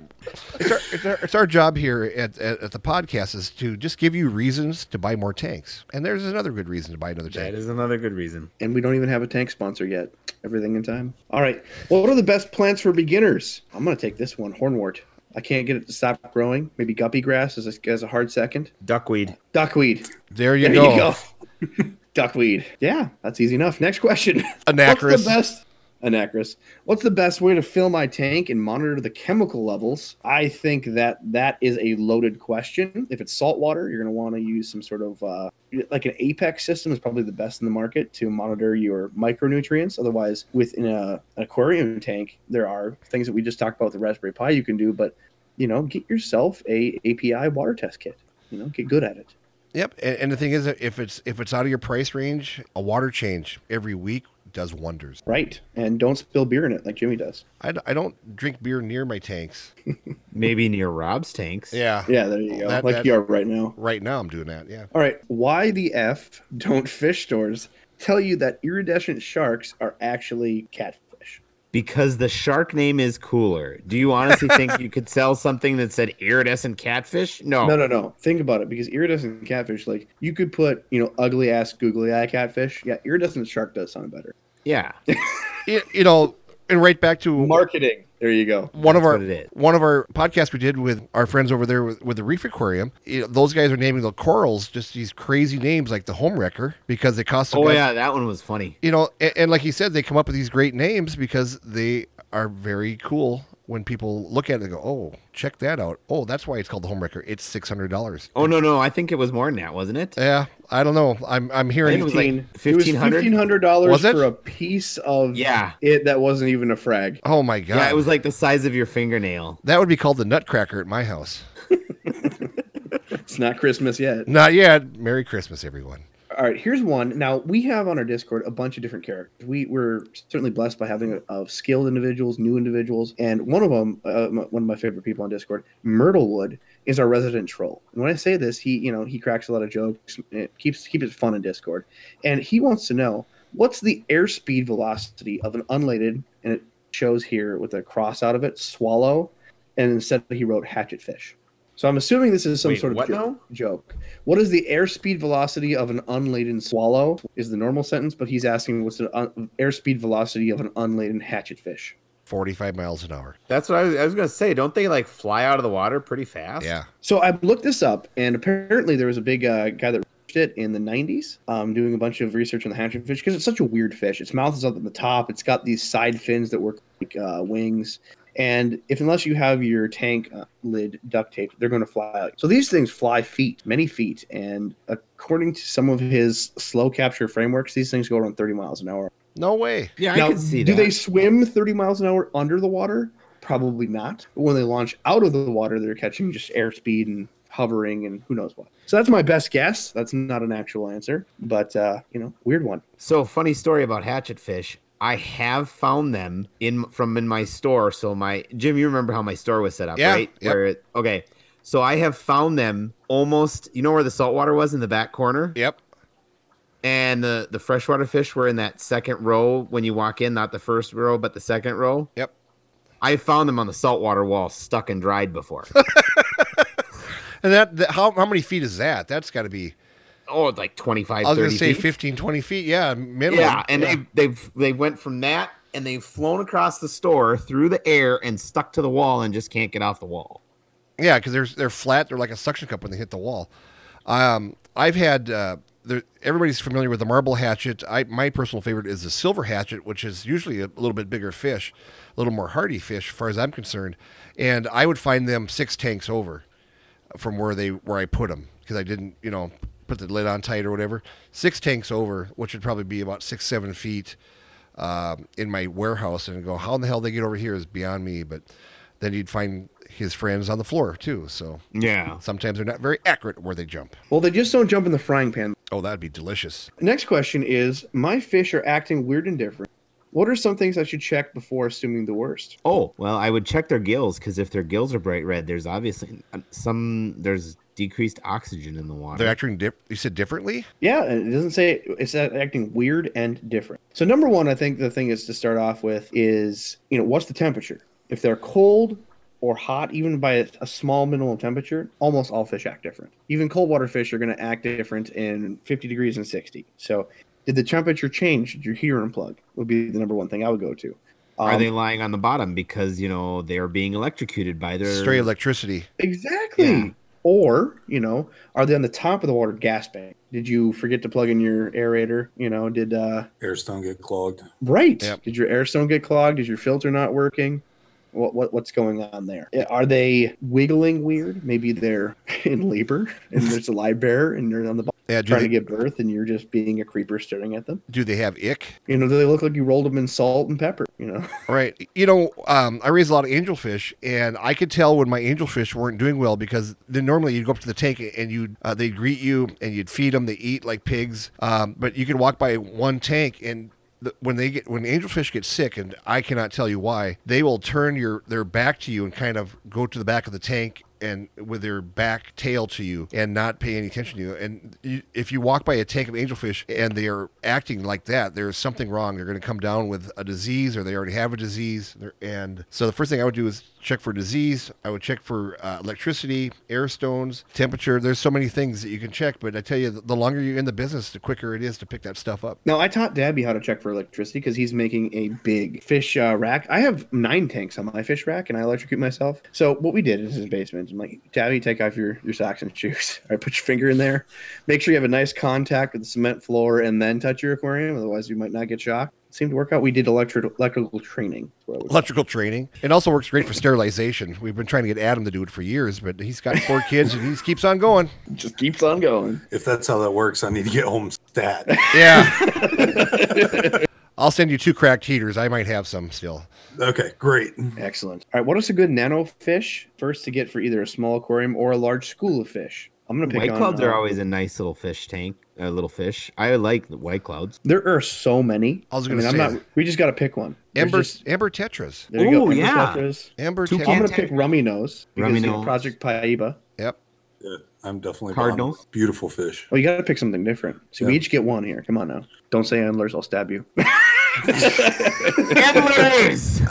it's, our, it's, our, it's our job here at, at, at the podcast is to just give you reasons to buy more tanks. And there's another good reason to buy another tank. That is another good reason. and we don't even have a tank sponsor yet. Everything in time. All right. Well, what are the best plants for beginners? I'm going to take this one, hornwort. I can't get it to stop growing. Maybe guppy grass is a, as a hard second. Duckweed. Duckweed. There you There go. you go. Duckweed. Yeah, that's easy enough. Next question. Anacharis. What's the best? Anacharis. What's the best way to fill my tank and monitor the chemical levels? I think that that is a loaded question. If it's salt water, you're going to want to use some sort of uh, like an Apex system is probably the best in the market to monitor your micronutrients. Otherwise, within a, an aquarium tank, there are things that we just talked about the Raspberry Pi you can do, but you know, get yourself a API water test kit. You know, get good at it. Yep. And, and the thing is, if it's if it's out of your price range, a water change every week does wonders. Right. And don't spill beer in it like Jimmy does. I, d- I don't drink beer near my tanks. Maybe near Rob's tanks. Yeah. Yeah, there you go. That- like that- you are right now. Right now, I'm doing that. Yeah. All right. Why the F don't fish stores tell you that iridescent sharks are actually catfish? Because the shark name is cooler. Do you honestly think you could sell something that said iridescent catfish? No. No, no, no. Think about it because iridescent catfish, like you could put, you know, ugly ass googly eye catfish. Yeah, iridescent shark does sound better. Yeah. You, you know, and right back to Marketing. There you go. one of our what it is. one of our podcasts we did with our friends over there with, with the Reef Aquarium. You know, those guys are naming the corals just these crazy names like the Home Wrecker because they cost. Oh guys- yeah, that one was funny. You know, and, and like he said, they come up with these great names because they are very cool. When people look at it, they go, "Oh, check that out! Oh, that's why it's called the Home Wrecker. It's six hundred dollars." Oh no, no, I think it was more than that, wasn't it? Yeah, I don't know. I'm I'm hearing it was like $1,500? fifteen hundred dollars Was it? for a piece of Yeah. it that wasn't even a frag. Oh my god! Yeah, it was like the size of your fingernail. that would be called the Nutcracker at my house. It's not Christmas yet. Not yet. Merry Christmas, everyone. All right, here's one. Now we have on our Discord a bunch of different characters. We we're certainly blessed by having of skilled individuals, new individuals, and one of them, uh, m- one of my favorite people on Discord, Myrtlewood, is our resident troll. And when I say this, he you know he cracks a lot of jokes, it keeps keeps it fun in Discord, and he wants to know what's the airspeed velocity of an unladen, and it shows here with a cross out of it, swallow, and instead he wrote hatchet fish. So I'm assuming this is some Wait, sort of what jo- now? joke. What is the airspeed velocity of an unladen swallow? Is the normal sentence, but he's asking what's the un- airspeed velocity of an unladen hatchet fish? Forty-five miles an hour. That's what I was, I was gonna say. Don't they like fly out of the water pretty fast? Yeah. So I looked this up, and apparently there was a big uh, guy that researched it in the 90s, um, doing a bunch of research on the hatchet fish because it's such a weird fish. Its mouth is up at the top. It's got these side fins that work like uh, wings. And if unless you have your tank uh, lid duct taped, they're going to fly out. So these things fly feet, many feet, and according to some of his slow capture frameworks, these things go around 30 miles an hour. No way. Yeah, now, I can see that. do that. they swim 30 miles an hour under the water? Probably not. But when they launch out of the water, they're catching just airspeed and hovering and who knows what. So that's my best guess. That's not an actual answer, but uh, you know, weird one. So funny story about hatchet fish. I have found them in from in my store. So my Jim, you remember how my store was set up, Yeah, right? yep. Where it, okay. So I have found them almost you know where the saltwater was in the back corner? Yep. And the the freshwater fish were in that second row when you walk in, not the first row, but the second row. Yep. I found them on the saltwater wall stuck and dried before. And that, that how how many feet is that? That's got to be. Oh, it's like 25, I was 30 going to say feet. 15, 20 feet. Yeah, minimum. Yeah, and they they've they went from that and they've flown across the store through the air and stuck to the wall and just can't get off the wall. Yeah, because they're they're flat. They're like a suction cup when they hit the wall. Um, I've had uh, there, everybody's familiar with the marble hatchet. I my personal favorite is the silver hatchet, which is usually a little bit bigger fish, a little more hardy fish, as far as I'm concerned. And I would find them six tanks over from where they where I put them because I didn't, you know, put the lid on tight or whatever. Six tanks over, which would probably be about six seven feet um, in my warehouse, and go, how in the hell they get over here is beyond me. But then you'd find his friends on the floor too. So Yeah. sometimes they're not very accurate where they jump. Well, they just don't jump in the frying pan. Oh, that'd be delicious. Next question is My fish are acting weird and different. What are some things I should check before assuming the worst? Oh, well, I would check their gills because if their gills are bright red, there's obviously uh, some there's decreased oxygen in the water. They're acting. Dif- you said differently. Yeah, it doesn't say it's acting weird and different. So number one, I think the thing is to start off with is you know what's the temperature? If they're cold or hot, even by a, a small minimum temperature, almost all fish act different. Even cold water fish are going to act different in 50 degrees and 60. So did the temperature change? Did your heater unplug? Would be the number one thing I would go to. are Um, they lying on the bottom because you know they are being electrocuted by their Stray electricity. Exactly. Yeah. Or, you know, are they on the top of the water gasping? Did you forget to plug in your aerator? You know, did uh Airstone get clogged. right. Yep. Did your air stone get clogged? Did your filter not working? What, what what's going on there? Are they wiggling weird? Maybe they're in labor and there's a live bear and they're on the bottom Yeah, trying they, to give birth and you're just being a creeper staring at them. do they have ick? You know, do they look like you rolled them in salt and pepper? You know, right? You know, um, I raise a lot of angelfish, and I could tell when my angelfish weren't doing well because then normally you'd go up to the tank and you uh, they'd greet you and you'd feed them. They eat like pigs, um, but you could walk by one tank and. When they get when angelfish get sick, and I cannot tell you why, they will turn your their back to you and kind of go to the back of the tank and with their back tail to you and not pay any attention to you. And you, if you walk by a tank of angelfish and they are acting like that, there's something wrong. They're going to come down with a disease or they already have a disease. And so the first thing I would do is check for disease. I would check for uh, electricity, air stones, temperature. There's so many things that you can check. But I tell you, the longer you're in the business, the quicker it is to pick that stuff up. Now I taught Dabby how to check for electricity because he's making a big fish uh, rack. I have nine tanks on my fish rack, and I electrocute myself. So what we did in his basement, I'm like, Dabby, take off your, your socks and shoes. All right, put your finger in there. Make sure you have a nice contact with the cement floor, and then touch your aquarium. Otherwise, you might not get shocked. It seemed to work out. We did electric electrical training. is what I would say. Electrical training. It also works great for sterilization. We've been trying to get Adam to do it for years, but he's got four kids and he just keeps on going. Just keeps on going. If that's how that works, I need to get home stat. Yeah. I'll send you two cracked heaters. I might have some still. okay, great. Excellent. All right, what is a good nano fish first to get for either a small aquarium or a large school of fish? I'm gonna pick white on, clouds uh, are always a nice little fish tank, a little fish. I like the white clouds. There are so many. I was gonna mean, say- I'm not. We just got to pick one. There's Amber just- amber tetras. there you go. Amber yeah. tetras. Amber Two I'm gonna pick rummy nose Rummy nose. Project Paiba. Yep. Yeah, I'm definitely Cardinals? behind. Beautiful fish. Oh, you got to pick something different. So we each get one here. Come on now. Don't say endlers. I'll stab you. Endlers!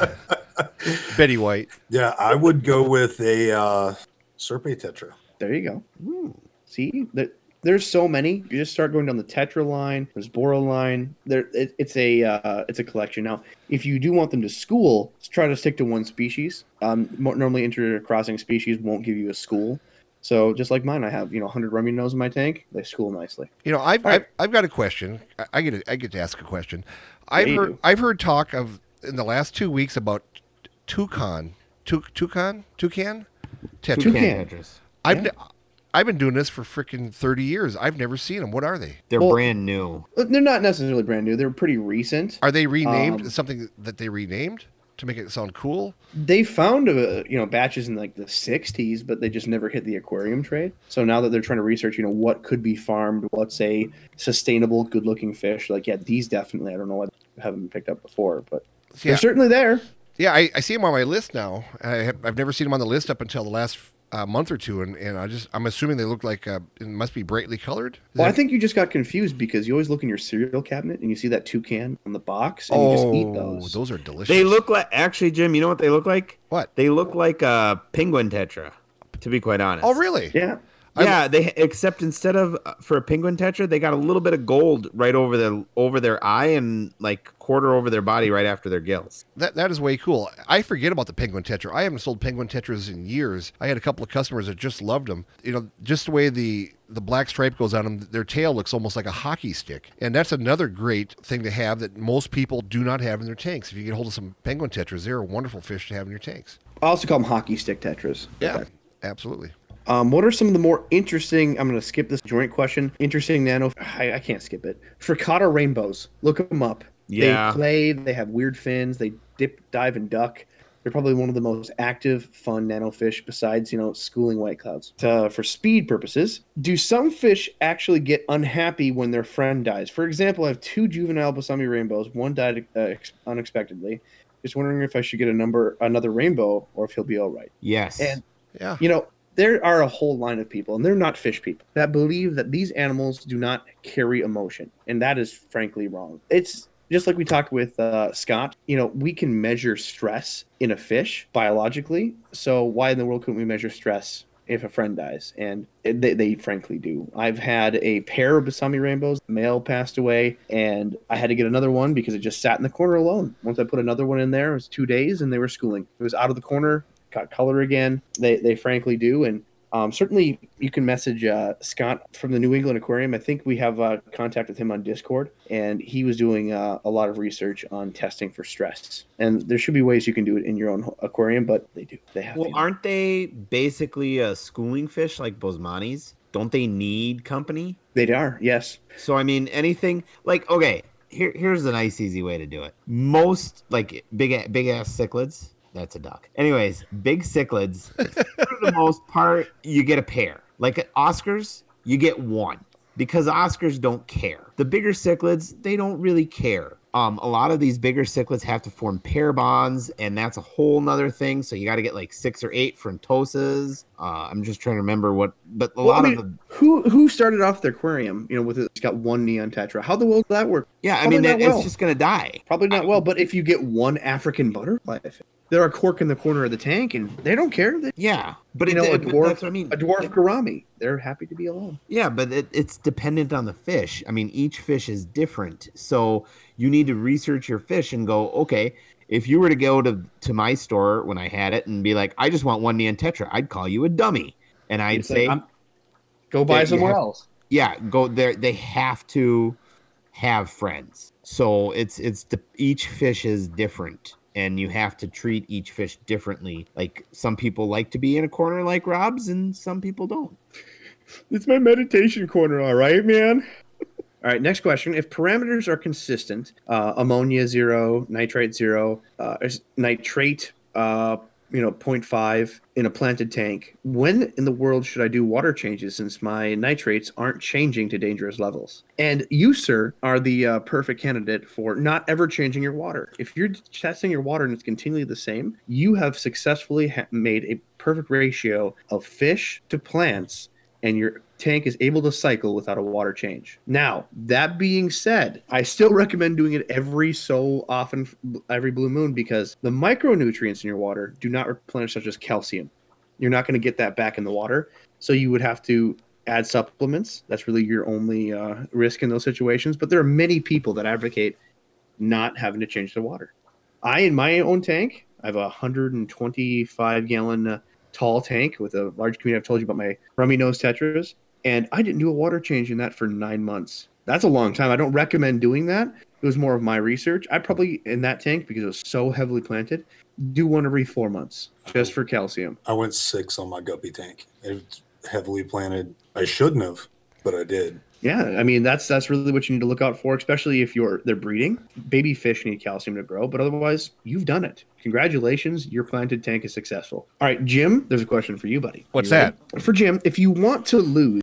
Betty White. Yeah, I would go with a uh, Serpae Tetra. There you go. See, there, there's so many. You just start going down the Tetra line. There's Boro line. There, it, it's a uh, it's a collection. Now, if you do want them to school, let's try to stick to one species. Um, normally intercrossing species won't give you a school. So just like mine, I have you know 100 rummy nose in my tank. They school nicely. You know, I've, All right. I've I've got a question. I, I get to, I get to ask a question. I've you heard do. I've heard talk of in the last two weeks about toucan, Tou- toucan, toucan. Toucan. Toucan tetras. I've ne- I've been doing this for freaking thirty years. I've never seen them. What are they? They're Well- brand new. Uh, They're not necessarily brand new. They're pretty recent. Are they renamed? Um, something that they renamed to make it sound cool? They found uh, you know batches in like the 60s, but they just never hit the aquarium trade. So now that they're trying to research, you know, what could be farmed, what's a sustainable, good-looking fish? Like, yeah, these definitely. I don't know why they haven't been picked up before, but Yeah, they're certainly there. yeah. I, I see them on my list now. I have, I've never seen them on the list up until the last uh, month or two, and, and I just I'm assuming they look like uh, it must be brightly colored. Is Well, I think you just got confused because you always look in your cereal cabinet and you see that toucan on the box, and you just eat oh, those. those are delicious. They look like actually, Jim. You know what they look like? What? They look like a penguin tetra. To be quite honest. Oh, really? Yeah, Yeah, they except instead of uh, for a penguin tetra, they got a little bit of gold right over the over their eye and like quarter over their body right after their gills. That that is way cool. I forget about the penguin tetra. I haven't sold penguin tetras in years. I had a couple of customers that just loved them. You know, just the way the the black stripe goes on them, their tail looks almost like a hockey stick, and that's another great thing to have that most people do not have in their tanks. If you get hold of some penguin tetras, they're a wonderful fish to have in your tanks. I also call them hockey stick tetras. Yeah, absolutely. Um, what are some of the more interesting? I'm going to skip this joint question. Interesting nano. I, I can't skip it. Furcata rainbows. Look them up. Yeah. They play. They have weird fins. They dip, dive, and duck. They're probably one of the most active, fun nano fish besides, you know, schooling white clouds. Uh, for speed purposes, do some fish actually get unhappy when their friend dies? For example, I have two juvenile Boesemani rainbows. One died uh, ex- unexpectedly. Just wondering if I should get a number, another rainbow, or if he'll be all right. Yes. And Yeah. you know, there are a whole line of people, and they're not fish people, that believe that these animals do not carry emotion. And that is frankly wrong. It's just like we talked with uh, Scott, you know, we can measure stress in a fish biologically. So why in the world couldn't we measure stress if a friend dies? And they, they frankly do. I've had a pair of Boesemani rainbows. Male passed away, and I had to get another one because it just sat in the corner alone. Once I put another one in there, it was two days, and they were schooling. It was out of the corner, got color again. They they frankly do, and um, certainly you can message uh, Scott from the New England Aquarium. I think we have uh, contact with him on Discord, and he was doing uh, a lot of research on testing for stress. And there should be ways you can do it in your own aquarium, but they do. They have. well, to. aren't they basically a schooling fish like Boesemanis? Don't they need company? They are. Yes. So I mean, anything like okay. Here, here's a nice, easy way to do it. Most like big, big ass cichlids. That's a duck. Anyways, big cichlids. for the most part, you get a pair. Like at Oscars, you get one because Oscars don't care. The bigger cichlids, they don't really care. Um, a lot of these bigger cichlids have to form pair bonds, and that's a whole nother thing. So you got to get like six or eight frontosas. Uh, I'm just trying to remember what, but a Well, lot I of mean, the who who started off their aquarium? You know, with it, it's got one neon tetra. How the world did that work? yeah, I mean, that, well. it's just gonna die. Probably not well. But if you get one African butterfly, they're a cork in the corner of the tank, and they don't care. They, Yeah, but you it, know, a it- but dwarf, I mean. a dwarf gourami, they're happy to be alone. Yeah, but it, it's dependent on the fish. I mean, each fish is different, so you need to research your fish and go, okay. If you were to go to to my store when I had it and be like, I just want one neon tetra, I'd call you a dummy, and I'd say, Go buy somewhere have- else. yeah, go there. They have to have friends. So it's it's the, each fish is different, and you have to treat each fish differently. Like some people like to be in a corner like Rob's, and some people don't. It's my meditation corner, all right, man. All right, next question. If parameters are consistent, uh, ammonia zero, nitrate zero, uh, nitrate, uh, you know, 0.5 in a planted tank, when in the world should I do water changes since my nitrates aren't changing to dangerous levels? And you, sir, are the uh, perfect candidate for not ever changing your water. If you're testing your water and it's continually the same, you have successfully ha- made a perfect ratio of fish to plants and your tank is able to cycle without a water change. Now, that being said, I still recommend doing it every so often, every blue moon, because the micronutrients in your water do not replenish, such as calcium. You're not going to get that back in the water. So you would have to add supplements. That's really your only uh, risk in those situations. But there are many people that advocate not having to change the water. I, in my own tank, I have a 125 gallon uh, tall tank with a large community. I've told you about my rummy nose tetras, and I didn't do a water change in that for nine months. That's a long time. I don't recommend doing that. It was more of my research. I probably in that tank because it was so heavily planted, do one every four months just for calcium. I went six on my guppy tank. It's heavily planted. I shouldn't have, but I did. Yeah, I mean that's that's really what you need to look out for, especially if you're they're breeding. Baby fish need calcium to grow, but otherwise you've done it. Congratulations, your planted tank is successful. All right, Jim, there's a question for you, buddy. What's You ready? For Jim, if you want to lose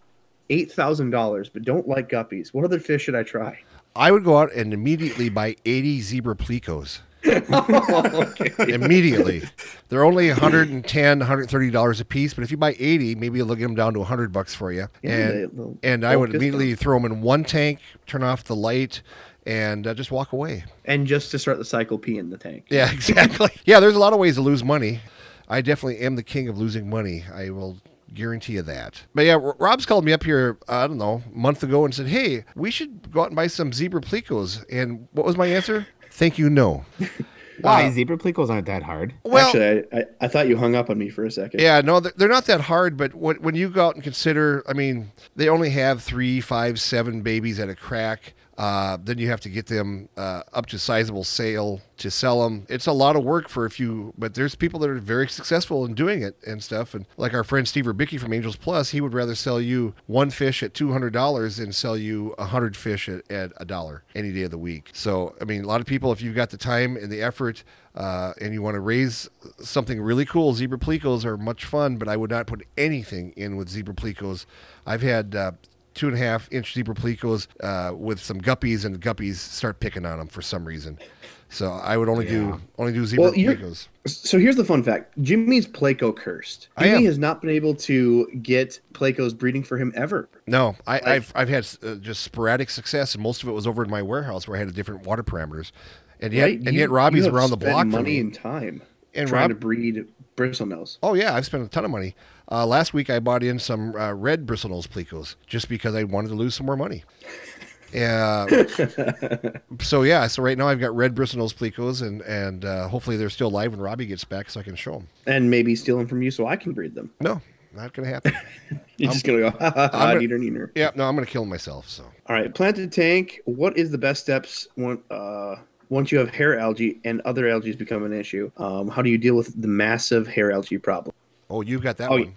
eight thousand dollars but don't like guppies, what other fish should I try? I would go out and immediately buy 80 zebra plecos. Immediately. They're only 110 $130 a piece, but if you buy 80, maybe they'll get them down to 100 bucks for you. Yeah, and and I would immediately throw them in one tank, turn off the light, and uh, just walk away. And just to start the cycle, pee in the tank. Yeah, exactly. yeah, there's a lot of ways to lose money. I definitely am the king of losing money. I will Guarantee you that. But yeah, Rob's called me up here, I don't know, a month ago and said, hey, we should go out and buy some zebra plecos. And what was my answer? Thank you, no. Why zebra plecos aren't that hard? Well, Actually, I, I, I thought you hung up on me for a second. Yeah, no, they're they're not that hard. But when, when you go out and consider, I mean, they only have three, five, seven babies at a crack. Uh, then you have to get them uh, up to sizable sale to sell them. It's a lot of work for a few, but there's people that are very successful in doing it and stuff. And like our friend Steve Rubicki from Angels Plus, he would rather sell you one fish at two hundred dollars than sell you a hundred fish at, at a dollar any day of the week. So I mean, a lot of people, if you've got the time and the effort, uh, and you want to raise something really cool, zebra plecos are much fun, but I would not put anything in with zebra plecos. I've had uh, two and a half inch zebra plecos uh, with some guppies, and the guppies start picking on them for some reason. So I would only do only do zebra Well, plecos. So here's the fun fact: Jimmy's Placo cursed. Jimmy has not been able to get Placos breeding for him ever. No, I, I've I've had uh, just sporadic success, and most of it was over in my warehouse where I had different water parameters, and yet right? and You- yet Robbie's around the block money and time And trying Rob- to breed bristlenose. Oh yeah, I've spent a ton of money. Uh, last week I bought in some uh, red bristlenose plecos just because I wanted to lose some more money. Yeah. so yeah, so right now I've got red bristlenose plecos, and and uh, hopefully they're still alive when Robbie gets back, so I can show them. and maybe steal them from you so I can breed them. No, not gonna happen. You're just gonna go, ha ha ha, gonna- yeah, no, I'm gonna kill myself. So All right, planted tank. What is the best steps when, uh, once you have hair algae and other algae become an issue? Um, how do you deal with the massive hair algae problem? Oh, you've got that Oh, one.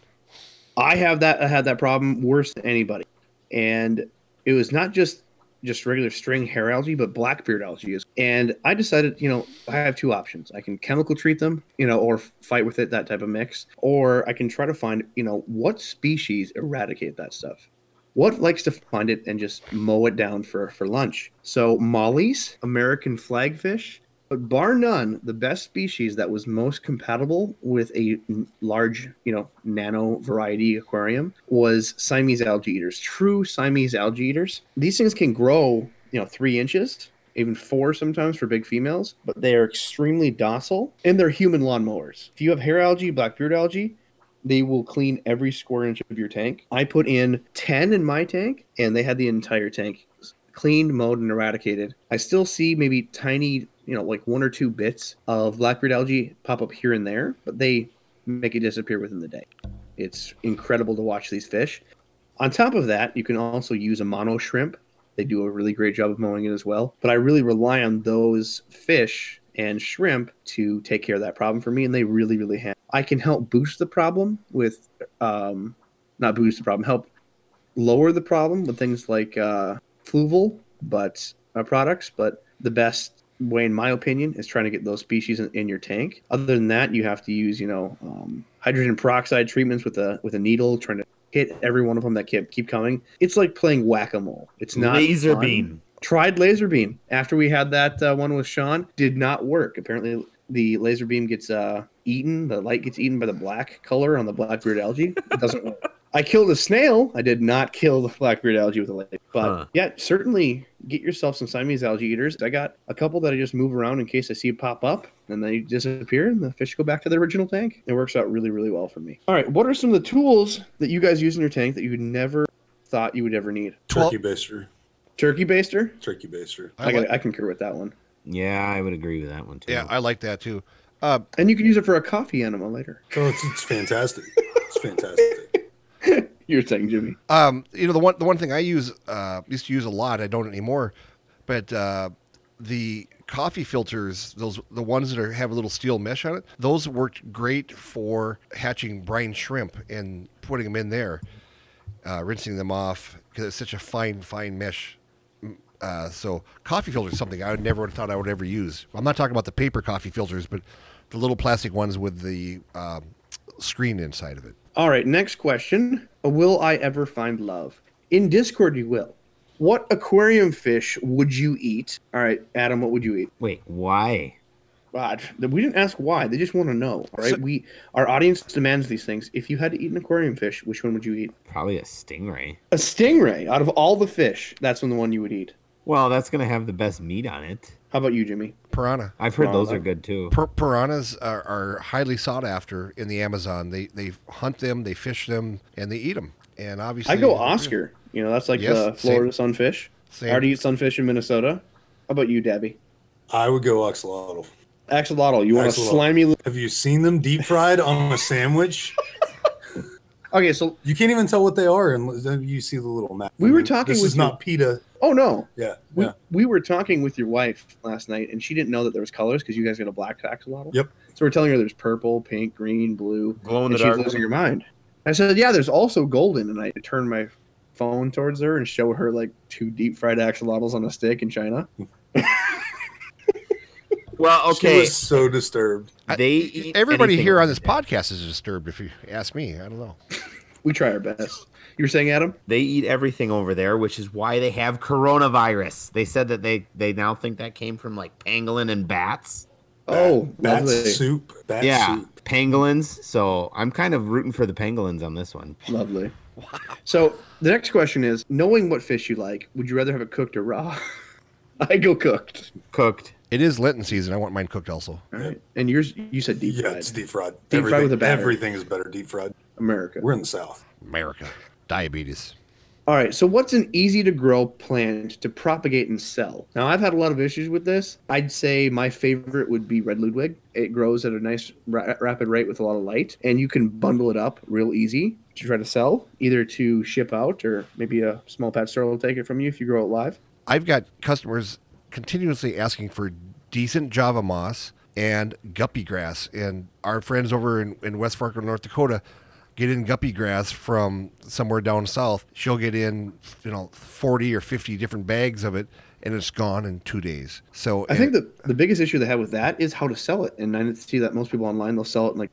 I have that. I had that problem worse than anybody, and it was not just just regular string hair algae, but blackbeard algae. is- And I decided, you know, I have two options. I can chemical treat them, you know, or fight with it, that type of mix, or I can try to find, you know, what species eradicate that stuff. What likes to find it and just mow it down for for lunch? So mollies, American flagfish, but bar none, the best species that was most compatible with a large, you know, nano variety aquarium was Siamese algae eaters. True Siamese algae eaters. These things can grow, you know, three inches, even four sometimes for big females, but they are extremely docile and they're human lawnmowers. If you have hair algae, blackbeard algae, they will clean every square inch of your tank. I put in 10 in my tank and they had the entire tank cleaned, mowed, and eradicated. I still see maybe tiny, you know, like one or two bits of blackbeard algae pop up here and there, but they make it disappear within the day. It's incredible to watch these fish. On top of that, you can also use Amano shrimp. They do a really great job of mowing it as well. But I really rely on those fish and shrimp to take care of that problem for me, and they really, really have. I can help boost the problem with, um, not boost the problem, help lower the problem with things like uh, fluval, but uh, products. But the best way, in my opinion, is trying to get those species in, in your tank. Other than that, you have to use, you know, um, hydrogen peroxide treatments with a with a needle, trying to hit every one of them that keep keep coming. It's like playing whack a mole. It's not Laser fun. beam. Tried laser beam after we had that uh, one with Sean. Did not work. Apparently, the laser beam gets uh, eaten. The light gets eaten by the black color on the blackbeard algae. It doesn't work. I killed a snail. I did not kill the blackbeard algae with a laser. But Huh. yeah, certainly get yourself some Siamese algae eaters. I got a couple that I just move around in case I see it pop up, and they disappear, and the fish go back to their original tank. It works out really, really well for me. All right, what are some of the tools that you guys use in your tank that you never thought you would ever need? Turkey baster. Turkey baster. Turkey baster. I, I like- I concur with that one. Yeah, I would agree with that one too. Yeah, I like that too. Uh, And you can use it for a coffee enema later. Oh, it's, it's fantastic. It's fantastic. You're saying, Jimmy. Um, you know the one the one thing I use uh, used to use a lot. I don't anymore, but uh, the coffee filters, those the ones that are have a little steel mesh on it, those worked great for hatching brine shrimp and putting them in there, uh, rinsing them off because it's such a fine fine mesh. Mm, Uh, so coffee filter is something I would never have thought I would ever use. I'm not talking about the paper coffee filters, but the little plastic ones with the um, screen inside of it. All right, next question. Uh, will I ever find love? In Discord, you will. What aquarium fish would you eat? All right, Adam, what would you eat? Wait, why? God, we didn't ask why. They just want to know. All right, we our audience demands these things. If you had to eat an aquarium fish, which one would you eat? Probably a stingray. A stingray. Out of all the fish, that's one the one you would eat. Well, that's gonna have the best meat on it. How about you, Jimmy? Piranha. I've heard those uh, are good too. Pir- piranhas are, are highly sought after in the Amazon. They they hunt them, they fish them, and they eat them. And obviously, I go Oscar. You know, that's like Yes, the Florida sunfish. Same. I already eat sunfish in Minnesota. How about you, Debbie? I would go axolotl. Axolotl. You want a slimy? Have you seen them deep fried on a sandwich? Okay, so You can't even tell what they are, and you see the little map. We were talking This with is you- not pita. oh no, Yeah, we, yeah. we were talking with your wife last night, and she didn't know that there was colors because you guys got a black axolotl. Yep. So we're telling her there's purple, pink, green, blue, Glow in and the she's dark. losing her mind. I said, "Yeah, there's also golden," and I turned my phone towards her and showed her like two deep fried axolotls on a stick in China. Well, She okay. was so disturbed. They eat Everybody here on this podcast is disturbed. If you ask me, I don't know. We try our best. You were saying, Adam? They eat everything over there, which is why they have coronavirus. They said that they they now think that came from like pangolin and bats. Oh, bat lovely. soup. Bat yeah, soup. pangolins. So I'm kind of rooting for the pangolins on this one. Lovely. So the next question is: Knowing what fish you like, would you rather have it cooked or raw? I go cooked. Cooked. It is Lenten season. I want mine cooked also. All right. And yours, you said deep Yeah, fried. it's deep fried. Deep fried everything, with a batter. everything is better deep fried. America. We're in the south. America, diabetes. All right. So, what's an easy to grow plant to propagate and sell? Now, I've had a lot of issues with this. I'd say my favorite would be red Ludwig. It grows at a nice ra- rapid rate with a lot of light, and you can bundle it up real easy to try to sell, either to ship out or maybe a small pet store will take it from you if you grow it live. I've got customers continuously asking for decent Java moss and guppy grass, and our friends over in, in West Fargo, North Dakota, get in guppy grass from somewhere down south. She'll get in, you know, forty or fifty different bags of it, and it's gone in two days. So I think the the biggest issue they have with that is how to sell it, and I see that most people online they'll sell it in like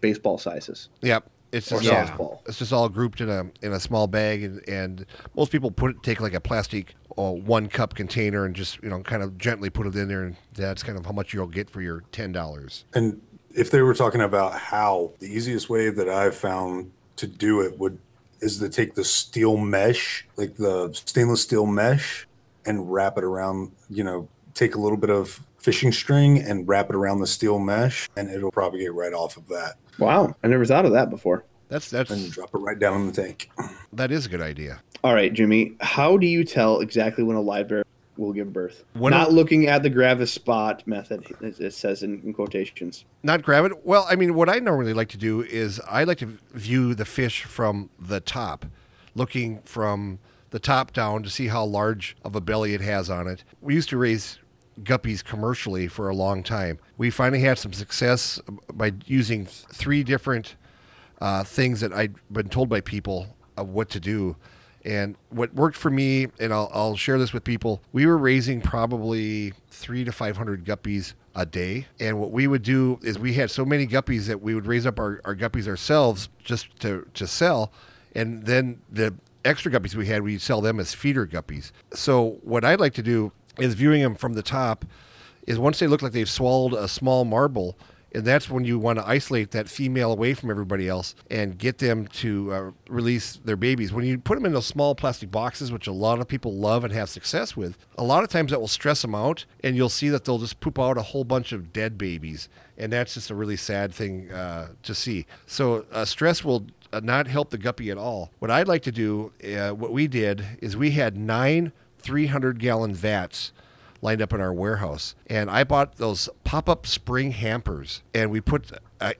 baseball sizes Yep. It's just Yeah. softball. it's just all grouped in a in a small bag, and, and most people put it, take like a plastic uh, one cup container and just you know kind of gently put it in there, and that's kind of how much you'll get for your ten dollars. And if they were talking about how, the easiest way that I've found to do it would is to take the steel mesh, like the stainless steel mesh, and wrap it around. You know, take a little bit of fishing string and wrap it around the steel mesh, and it'll propagate right off of that, Wow, I never thought of that before. That's that's and drop it right down in the tank. that is a good idea. All right, Jimmy, how do you tell exactly when a live bear will give birth? When Not a- looking at the gravid spot method, it it says in, in quotations. Not grab it. Well, I mean, what I normally like to do is I like to view the fish from the top, looking from the top down to see how large of a belly it has on it. We used to raise guppies commercially for a long time. We finally had some success by using three different uh, things that I'd been told by people of what to do. And what worked for me, and I'll, I'll share this with people, we were raising probably three to 500 guppies a day. And what we would do is we had so many guppies that we would raise up our, our guppies ourselves just to, to sell. And then the extra guppies we had, we'd sell them as feeder guppies. So what I'd like to do is viewing them from the top is once they look like they've swallowed a small marble, and that's when you want to isolate that female away from everybody else and get them to uh, release their babies. When you put them in those small plastic boxes, which a lot of people love and have success with, a lot of times that will stress them out, and you'll see that they'll just poop out a whole bunch of dead babies, and that's just a really sad thing uh, to see. So uh, stress will uh, not help the guppy at all. What I'd like to do, uh, what we did, is we had nine 300 gallon vats lined up in our warehouse. And I bought those pop up spring hampers, and we put uh,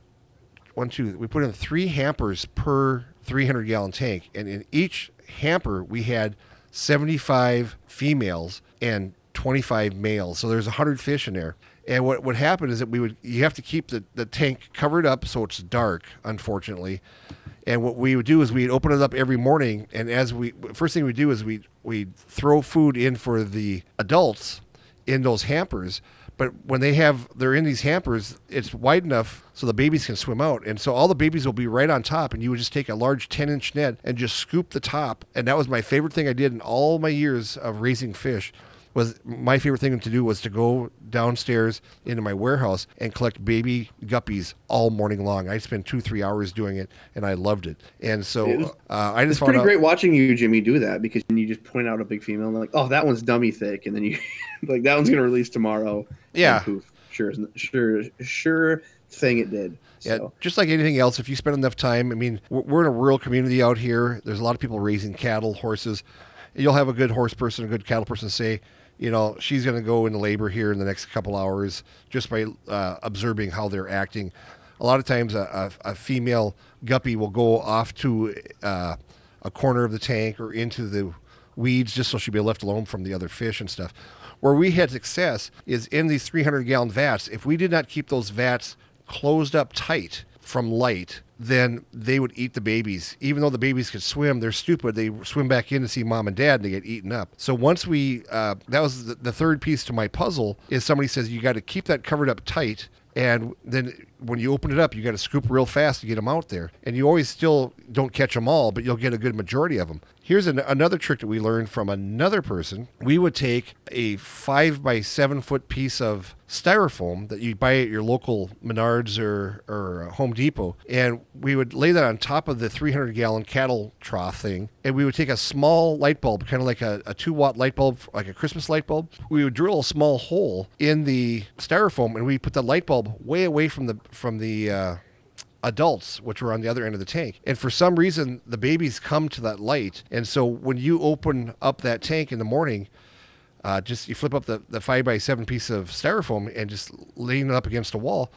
one, two, we put in three hampers per 300 gallon tank. And in each hamper, we had 75 females and 25 males. So there's 100 fish in there. And what would happen is that we would, you have to keep the, the tank covered up so it's dark, unfortunately. And what we would do is we'd open it up every morning, and as we first thing we do is we we throw food in for the adults in those hampers. But when they have they're in these hampers, it's wide enough so the babies can swim out, and so all the babies will be right on top. And you would just take a large ten inch net and just scoop the top. And that was my favorite thing I did in all my years of raising fish was my favorite thing to do was to go downstairs into my warehouse and collect baby guppies all morning long. I spent two three hours doing it, and I loved it. And so It was- uh, I just It's pretty out. great watching you, Jimmy, do that because you just point out a big female and like, oh, that one's dummy thick, and then you like that one's gonna release tomorrow. Yeah. poof, sure, sure, sure thing it did. Yeah, So. just like anything else, if you spend enough time, I mean, we're in a rural community out here. There's a lot of people raising cattle, horses. You'll have a good horse person, a good cattle person say, you know, she's going to go into labor here in the next couple hours just by uh, observing how they're acting. A lot of times, a, a, a female guppy will go off to uh, a corner of the tank or into the weeds just so she'll be left alone from the other fish and stuff. Where we had success is in these 300 gallon vats. If we did not keep those vats closed up tight from light, then they would eat the babies. Even though the babies could swim, they're stupid. They swim back in to see mom and dad, and they get eaten up. So once we, uh, that was the, the third piece to my puzzle, is somebody says you got to keep that covered up tight, and then when you open it up, you got to scoop real fast to get them out there. And you always still don't catch them all, but you'll get a good majority of them. Here's an, another trick that we learned from another person. We would take a five by seven foot piece of styrofoam that you buy at your local Menards or, or Home Depot, and we would lay that on top of the 300 gallon cattle trough thing, and we would take a small light bulb, kind of like a, a two watt light bulb, like a Christmas light bulb. We would drill a small hole in the styrofoam, and we put the light bulb way away from the from the uh, adults, which were on the other end of the tank. And for some reason, the babies come to that light. And so when you open up that tank in the morning, uh, just you flip up the, the five by seven piece of styrofoam and just lean it up against a wall.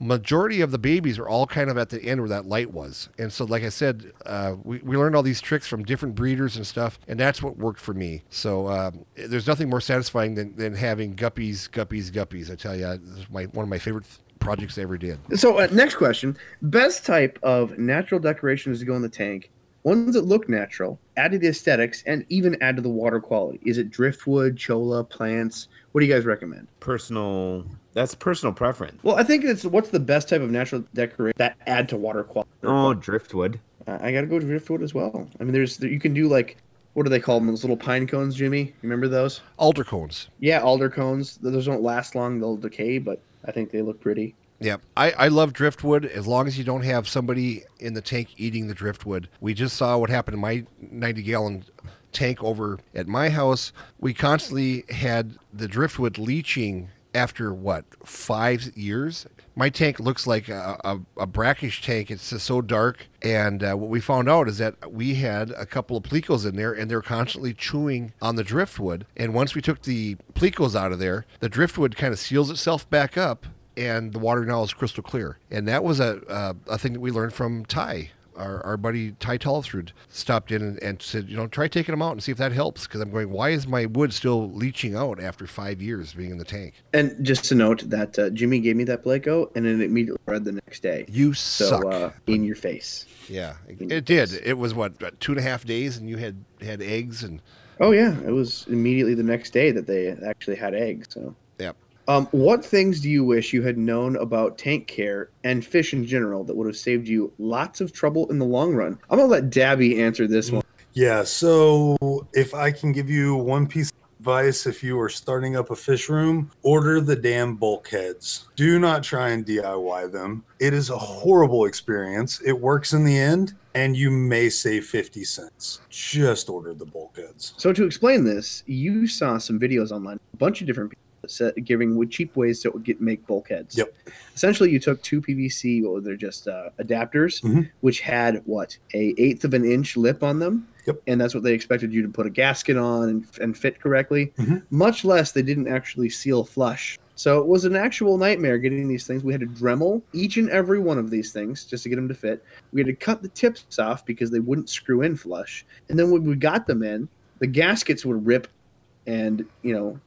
Majority of the babies are all kind of at the end where that light was, and so like I said, uh, we, we learned all these tricks from different breeders and stuff, and that's what worked for me. So um, there's nothing more satisfying than, than having guppies, guppies, guppies. I tell you, this is my one of my favorite projects they ever did. So, uh, next question: best type of natural decorations to go in the tank. Ones that look natural, add to the aesthetics, and even add to the water quality. Is it driftwood, cholla, plants? What do you guys recommend? Personal. That's personal preference. Well, I think it's what's the best type of natural decoration that add to water quality. Oh, driftwood. Uh, I got to go driftwood as well. I mean, there's you can do like what do they call them? Those little pine cones, Jimmy. You remember those? Alder cones. Yeah, alder cones. Those don't last long; they'll decay, but I think they look pretty. Yep. I, I love driftwood as long as you don't have somebody in the tank eating the driftwood. We just saw what happened in my 90 gallon tank over at my house. We constantly had the driftwood leaching after what, five years? My tank looks like a, a, a brackish tank. It's just so dark. And uh, what we found out is that we had a couple of plecos in there and they're constantly chewing on the driftwood. And once we took the plecos out of there, the driftwood kind of seals itself back up and the water now is crystal clear. And that was a a thing that we learned from Ty. Our, our buddy Ty Tolfrud stopped in and, and said, you know, try taking them out and see if that helps. Because I'm going, why is my wood still leaching out after five years being in the tank? And just to note that uh, Jimmy gave me that Pleco, and then it immediately read the next day. You So suck. uh, in your face. yeah, it, it did. It was what what, two and a half days, and you had had eggs and Oh yeah, it was immediately the next day that they actually had eggs. So. Um, what things do you wish you had known about tank care and fish in general that would have saved you lots of trouble in the long run? I'm gonna let Dabby answer this one. Yeah, so if I can give you one piece of advice if you are starting up a fish room, order the damn bulkheads. Do not try and DIY them. It is a horrible experience. It works in the end, and you may save 50 cents. Just order the bulkheads. So to explain this, you saw some videos online, a bunch of different people said, giving cheap ways to get make bulkheads. Yep. Essentially, you took two PVC, or they're just uh, adapters, Mhm. which had what a eighth of an inch lip on them. Yep. And that's what they expected you to put a gasket on and, and fit correctly. Mhm. Much less, they didn't actually seal flush. So it was an actual nightmare getting these things. We had to Dremel each and every one of these things just to get them to fit. We had to cut the tips off because they wouldn't screw in flush. And then when we got them in, the gaskets would rip and, you know,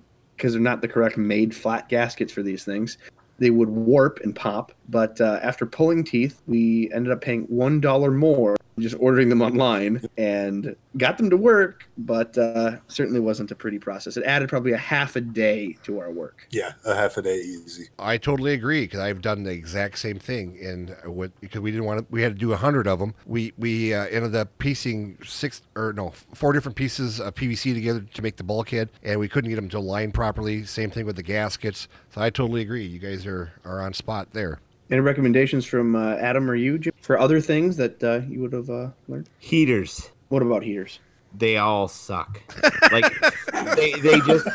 because they're not the correct made flat gaskets for these things, they would warp and pop But uh, after pulling teeth, we ended up paying one dollar more, just ordering them online, and got them to work. But uh, certainly wasn't a pretty process. It added probably a half a day to our work. Yeah, a half a day easy. I totally agree because I've done the exact same thing, and what because we didn't want to, we had to do a hundred of them. We we uh, ended up piecing six or no four different pieces of PVC together to make the bulkhead, and we couldn't get them to line properly. Same thing with the gaskets. So I totally agree. You guys are are on spot there. Any recommendations from uh, Adam or you Jim, for other things that uh, you would have uh, learned? Heaters. What about heaters? They all suck. Like they they just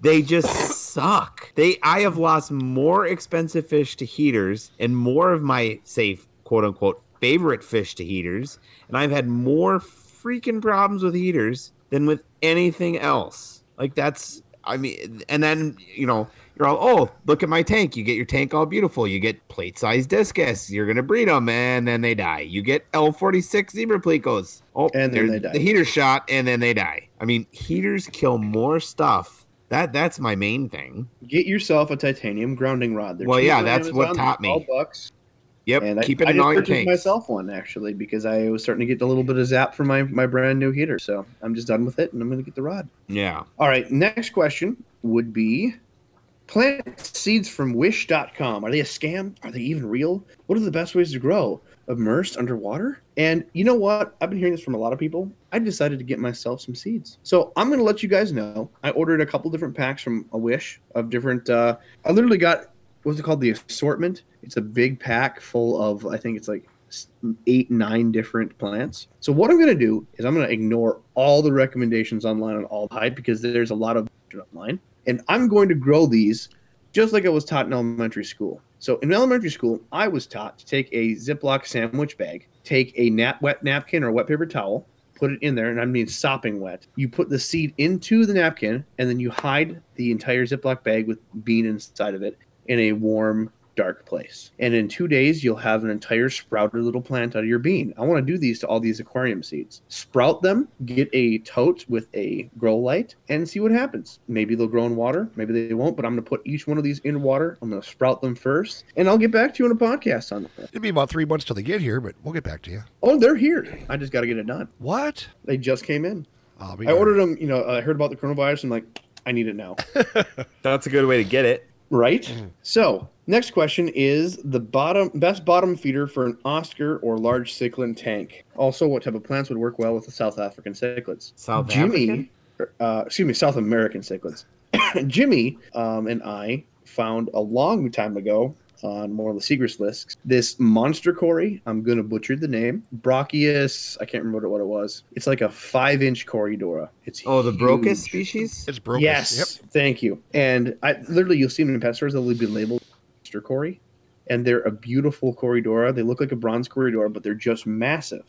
they just suck. They I have lost more expensive fish to heaters and more of my safe quote unquote favorite fish to heaters, and I've had more freaking problems with heaters than with anything else. Like that's I mean, and then you know you're all oh look at my tank. You get your tank all beautiful. You get plate sized discus. You're gonna breed them, and then they die. You get L46 zebra plecos. Oh, And then they die. The heater shot, and then they die. I mean, heaters kill more stuff. That that's my main thing. Get yourself a titanium grounding rod. They're Well, yeah, that's what taught me. Twelve bucks. Yep, And keep I, it in just all your tanks. myself one actually because I was starting to get a little bit of zap for my my brand new heater. So I'm just done with it, and I'm going to get the rod. Yeah. All right, next question would be plant seeds from wish.com. Are they a scam? Are they even real? What are the best ways to grow? Immersed underwater? And you know what? I've been hearing this from a lot of people. I decided to get myself some seeds. So I'm going to let you guys know. I ordered a couple different packs from a Wish of different. Uh, I literally got what's it called? The assortment. It's a big pack full of, I think it's like eight, nine different plants. So what I'm going to do is I'm going to ignore all the recommendations online on all hype because there's a lot of online, and I'm going to grow these just like I was taught in elementary school. So in elementary school, I was taught to take a Ziploc sandwich bag, take a nap wet napkin or wet paper towel, put it in there, and I mean sopping wet. You put the seed into the napkin, and then you hide the entire Ziploc bag with bean inside of it in a warm, dark place. And in two days, you'll have an entire sprouted little plant out of your bean. I want to do these to all these aquarium seeds. Sprout them, get a tote with a grow light, and see what happens. Maybe they'll grow in water, maybe they won't, but I'm going to put each one of these in water. I'm going to sprout them first, and I'll get back to you on a podcast on that. It'll be about three months till they get here, but we'll get back to you. Oh, they're here. I just got to get it done. What? They just came in. Oh, I'll be I ordered them, you know, I heard about the coronavirus and like, I need it now. That's a good way to get it. right? Mm. So, next question is the bottom best bottom feeder for an Oscar or large cichlid tank. Also, what type of plants would work well with the South African cichlids? South Jimmy, uh, excuse me, South American cichlids. Jimmy um, and I found a long time ago on one of the Seagrass lists this monster cory. I'm going to butcher the name. Brachious. I can't remember what it was. It's like a five inch Corydora. It's Oh, the Brochis huge. species? It's broken. Yes, Yep. thank you. And I literally you'll see them in pet stores. They'll be labeled monster Cory, and they're a beautiful Corydora. They look like a bronze Corydora, but they're just massive.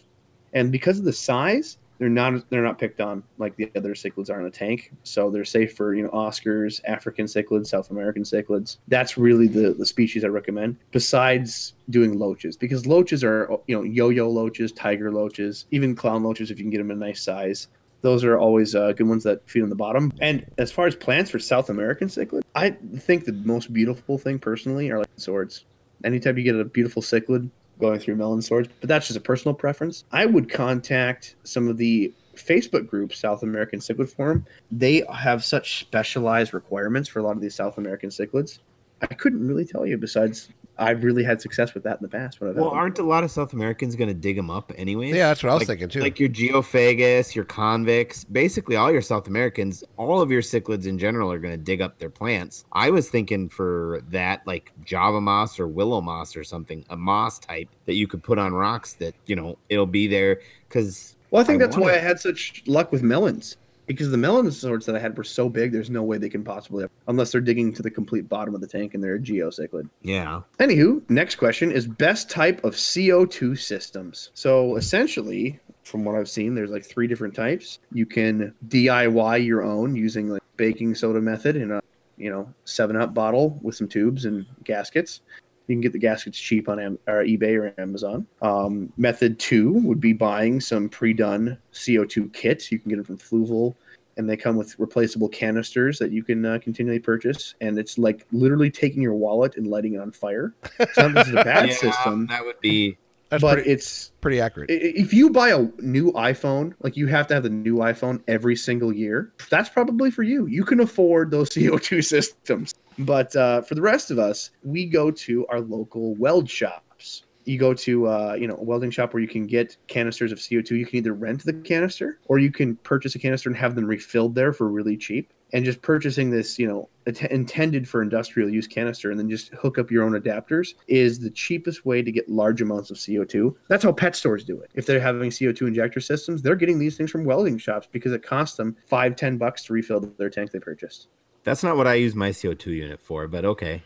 And because of the size, they're not they're not picked on like the other cichlids are in a tank. So they're safe for you know Oscars, African cichlids, South American cichlids. That's really the the species I recommend. Besides doing loaches, because loaches are you know yo-yo loaches, tiger loaches, even clown loaches if you can get them in a nice size those are always uh, good ones that feed on the bottom. And as far as plants for South American cichlid, I think the most beautiful thing personally are like swords. Anytime you get a beautiful cichlid going through melon swords, but that's just a personal preference. I would contact some of the Facebook groups, South American Cichlid Forum. They have such specialized requirements for a lot of these South American cichlids. I couldn't really tell you. Besides, I've really had success with that in the past. When I've Well, them. aren't a lot of South Americans going to dig them up anyways? Yeah, that's what I was like, thinking too. Like your geophagus, your convicts, basically all your South Americans, all of your cichlids in general are going to dig up their plants. I was thinking for that, like Java moss or willow moss or something, a moss type that you could put on rocks that, you know, it'll be there because. Well, I think that's wanna- why I had such luck with melons because the melon swords that I had were so big. There's no way they can possibly, unless they're digging to the complete bottom of the tank and they're a geocichlid. Yeah. Anywho, next question is best type of CO2 systems. So essentially, from what I've seen, there's like three different types. You can DIY your own using like baking soda method in a you know Seven Up bottle with some tubes and gaskets. You can get the gaskets cheap on Am- or eBay or Amazon. Um, method two would be buying some pre-done CO2 kits. You can get them from Fluval, and they come with replaceable canisters that you can uh, continually purchase. And it's like literally taking your wallet and lighting it on fire. It's a bad Yeah, system, That would be. That's but pretty, it's pretty accurate. if you buy a new iPhone, like you have to have the new iPhone every single year, that's probably for you. You can afford those CO2 systems. But uh, for the rest of us, we go to our local weld shops. You go to uh, you know a welding shop where you can get canisters of CO2. You can either rent the canister or you can purchase a canister and have them refilled there for really cheap. And just purchasing this, you know, att- intended for industrial use canister and then just hook up your own adapters is the cheapest way to get large amounts of CO2. That's how pet stores do it. If they're having CO2 injector systems, they're getting these things from welding shops because it costs them five, ten bucks to refill their tank they purchased. That's not what I use my CO2 unit for, but okay.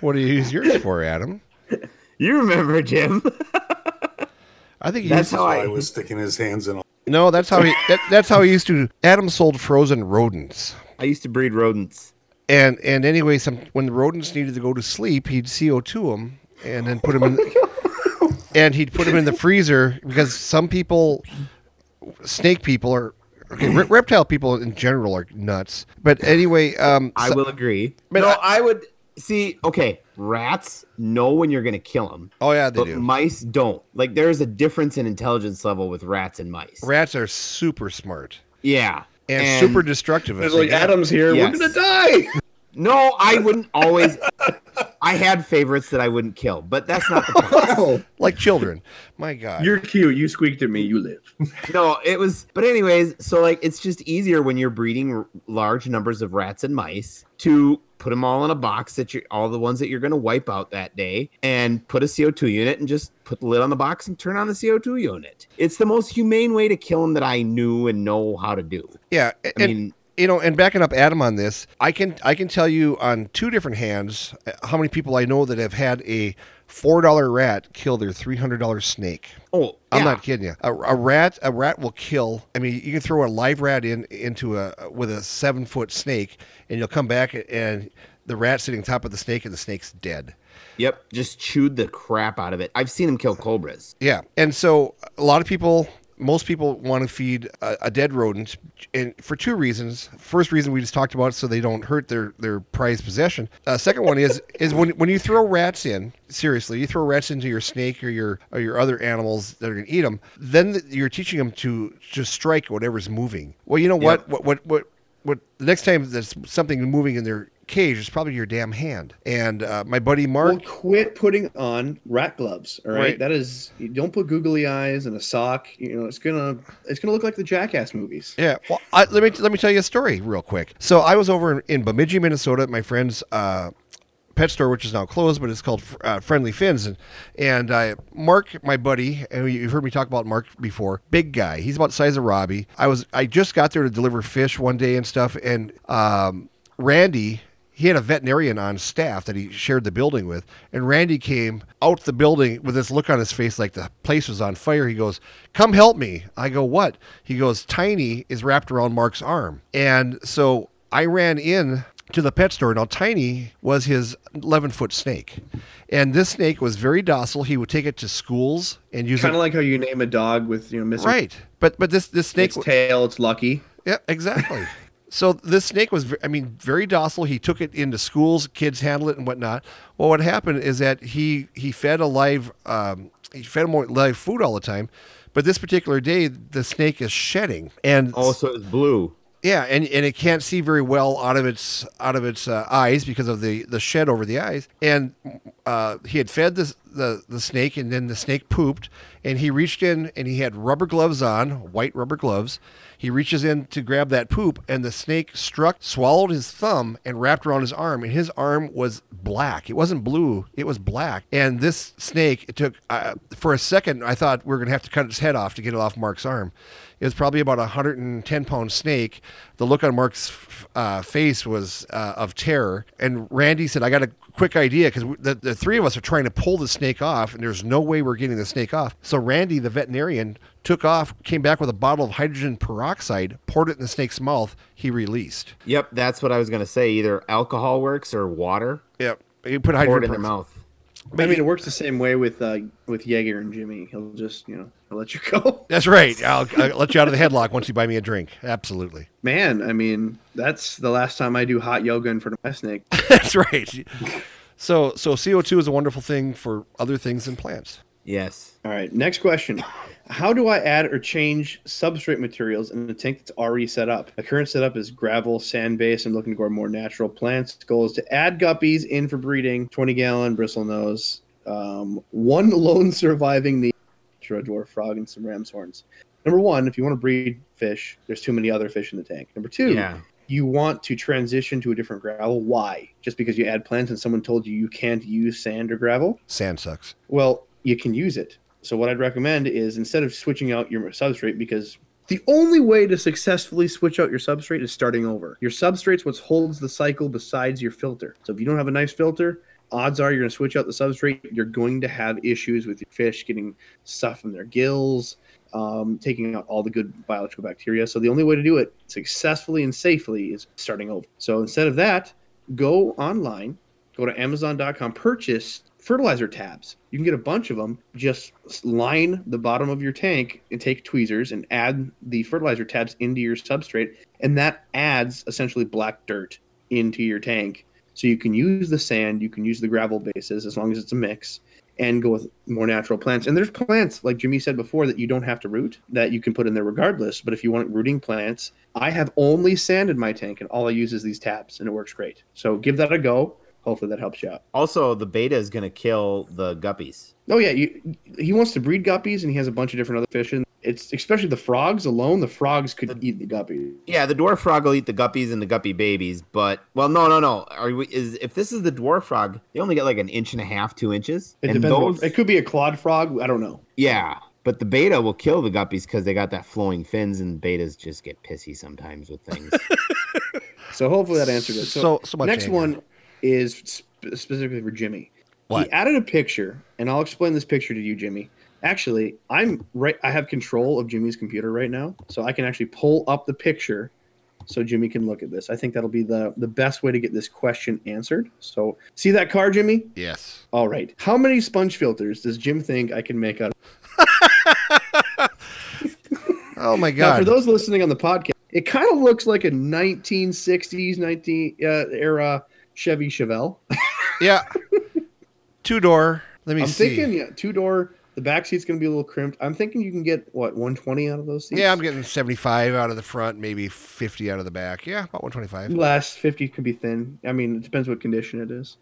What do you use yours for, Adam? You remember, Jim? I think he That's used how I I. was sticking his hands in. all- no. That's how he. That, that's how he used to. Adam sold frozen rodents, I used to breed rodents. and and anyway, some when the rodents needed to go to sleep, he'd CO two them and then put them in. and he'd put them in the freezer because some people, snake people are. Okay, re- reptile people in general are nuts. But anyway, um, I so- will agree. But no, I- I, would see. Okay, rats know when you're gonna kill them. oh yeah, they but do. mice don't. Like there's a difference in intelligence level with rats and mice. Rats are super smart yeah, and, super destructive. It's like Adam's here, Yes. we're gonna die. No, I wouldn't always. I had favorites that I wouldn't kill, but that's not the point. Oh, like children. My God. you're cute. You squeaked at me. You live. no, it was. But anyways, so like it's just easier when you're breeding r- large numbers of rats and mice to put them all in a box that you're all the ones that you're going to wipe out that day and put a CO2 unit and just put the lid on the box and turn on the CO2 unit. It's the most humane way to kill them that I knew and know how to do. yeah, I and, mean, you know, and backing up Adam on this, I can I can tell you on two different hands uh, how many people I know that have had a four dollar rat kill their three hundred dollar snake. oh, I'm yeah. not kidding you. A, a rat, a rat will kill. I mean, you can throw a live rat in into a with a seven foot snake, and you'll come back and the rat's sitting on top of the snake, and the snake's dead. Yep, just chewed the crap out of it. I've seen him kill cobras. Yeah, and so a lot of people, most people want to feed a, a dead rodent, and for two reasons. First reason we just talked about, so they don't hurt their their prized possession. Uh, second one is is when when you throw rats in, seriously, you throw rats into your snake or your or your other animals that are going to eat them, then th- you're teaching them to just strike whatever's moving. Well, you know what? Yep. What what what what? The next time there's something moving in their cage, it's probably your damn hand. And uh, my buddy Mark. Well, quit putting on rat gloves. All right? Right. that is. You don't put googly eyes and a sock. You know, it's gonna it's gonna look like the Jackass movies. Yeah. Well, I, let me let me tell you a story real quick. So I was over in, in Bemidji, Minnesota, at my friend's uh, pet store, which is now closed, but it's called uh, Friendly Fins. And and uh, Mark, my buddy, and you've heard me talk about Mark before. Big guy. He's about the size of Robbie. I was I just got there to deliver fish one day and stuff, and um, Randy. He had a veterinarian on staff that he shared the building with, and Randy came out the building with this look on his face like the place was on fire. He goes, "Come help me." I go, "What?" He goes, "Tiny is wrapped around Mark's arm," and so I ran in to the pet store. Now, Tiny was his 11 foot snake. And this snake was very docile. He would take it to schools and use Kind of like how you name a dog with you know missing right. But but this, this snake. its tail. It's lucky. Yeah, exactly. So this snake was, I mean, very docile. He took it into schools, kids handle it and whatnot. Well, what happened is that he he fed a live, um, he fed him live food all the time. But this particular day, the snake is shedding, and Also, it's blue. yeah, and, and it can't see very well out of its out of its uh, eyes because of the, the shed over the eyes. And uh, he had fed the, the the snake, and then the snake pooped. And he reached in, and he had rubber gloves on, white rubber gloves. He reaches in to grab that poop, and the snake struck, swallowed his thumb, and wrapped around his arm. And his arm was black. It wasn't blue; it was black. And this snake, it took uh, for a second. I thought we are gonna have to cut its head off to get it off Mark's arm. It was probably about a 110 pound snake. The look on Mark's uh, face was uh, of terror. And Randy said, I got a quick idea because the, the three of us are trying to pull the snake off, and there's no way we're getting the snake off. So Randy, the veterinarian, took off, came back with a bottle of hydrogen peroxide, poured it in the snake's mouth. He released. Yep, that's what I was gonna say. Either alcohol works or water. Yep. He put Pour it hydrogen in their peroxide. mouth. I mean, it works the same way with uh, with Jaeger and Jimmy. He'll just, you know, he'll let you go. That's right. I'll, I'll let you out of the headlock once you buy me a drink. Absolutely. Man, I mean, that's the last time I do hot yoga in front of my snake. That's right. So, so CO2 is a wonderful thing for other things than plants. Yes. All right, next question. How do I add or change substrate materials in a tank that's already set up? My current setup is gravel, sand base. I'm looking to grow more natural plants. Goal is to add guppies in for breeding. 20 gallon bristle nose. Um, one lone surviving the a dwarf frog and some ram's horns. Number one, if you want to breed fish, there's too many other fish in the tank. Number two, Yeah. you want to transition to a different gravel. Why? Just because you add plants and someone told you you can't use sand or gravel? Sand sucks. Well, you can use it. So what I'd recommend is instead of switching out your substrate, because the only way to successfully switch out your substrate is starting over. Your substrate's what holds the cycle besides your filter. So if you don't have a nice filter, odds are you're going to switch out the substrate. You're going to have issues with your fish getting stuff in their gills, um, taking out all the good biological bacteria. So the only way to do it successfully and safely is starting over. So instead of that, go online, go to Amazon.com, purchase fertilizer tabs. You can get a bunch of them. Just line the bottom of your tank and take tweezers and add the fertilizer tabs into your substrate, and that adds essentially black dirt into your tank. So you can use the sand, you can use the gravel bases as long as it's a mix, and go with more natural plants. And there's plants, like Jimmy said before, that you don't have to root, that you can put in there regardless. But if you want rooting plants, I have only sand in my tank, and all I use is these tabs, and it works great. So give that a go. Hopefully that helps you out. Also, the betta is going to kill the guppies. Oh yeah, you, he wants to breed guppies, and he has a bunch of different other fish. And it's especially the frogs alone. The frogs could eat the guppies. Yeah, the dwarf frog will eat the guppies and the guppy babies, but well, no, no, no. Are we? Is if this is the dwarf frog, they only get like an inch and a half, two inches. It and depends. those, it could be a clawed frog. I don't know. yeah, but the betta will kill the guppies because they got that flowing fins, and bettas just get pissy sometimes with things. So hopefully that answered it. So, So- so much next anger. one is sp- specifically for Jimmy. What? He added a picture, and I'll explain this picture to you, Jimmy. Actually, I'm right. I have control of Jimmy's computer right now, so I can actually pull up the picture, so Jimmy can look at this. I think that'll be the the best way to get this question answered. So, see that car, Jimmy? Yes. All right. How many sponge filters does Jim think I can make out? Oh my Now, God. for those listening on the podcast, it kind of looks like a 1960s, 19 uh, era Chevy Chevelle. yeah. Two door. Let me I'm see. thinking, yeah, two door. The back seat's going to be a little crimped. I'm thinking you can get what 120 out of those seats. yeah, I'm getting 75 out of the front, maybe 50 out of the back. Yeah, about 125. Last 50 could be thin. I mean, it depends what condition it is.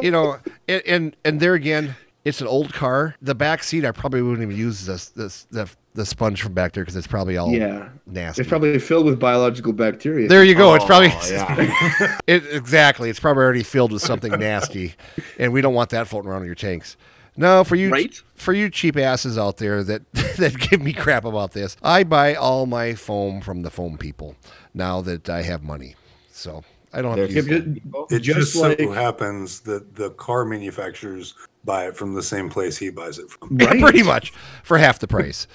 you know, and, and and there again, it's an old car. The back seat, I probably wouldn't even use this this the the sponge from back there because it's probably all yeah, nasty. it's probably filled with biological bacteria. there you go. it's probably Oh, yeah. it, exactly. It's probably already filled with something nasty, and we don't want that floating around in your tanks. No, for you, Right? for you cheap asses out there that that give me crap about this, I buy all my foam from the foam people now that I have money, so I don't have to use. Yeah, It Just just, like- so happens that the car manufacturers buy it from the same place he buys it from. Right. pretty much for half the price.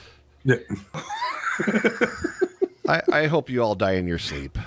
Yeah. I, I hope you all die in your sleep.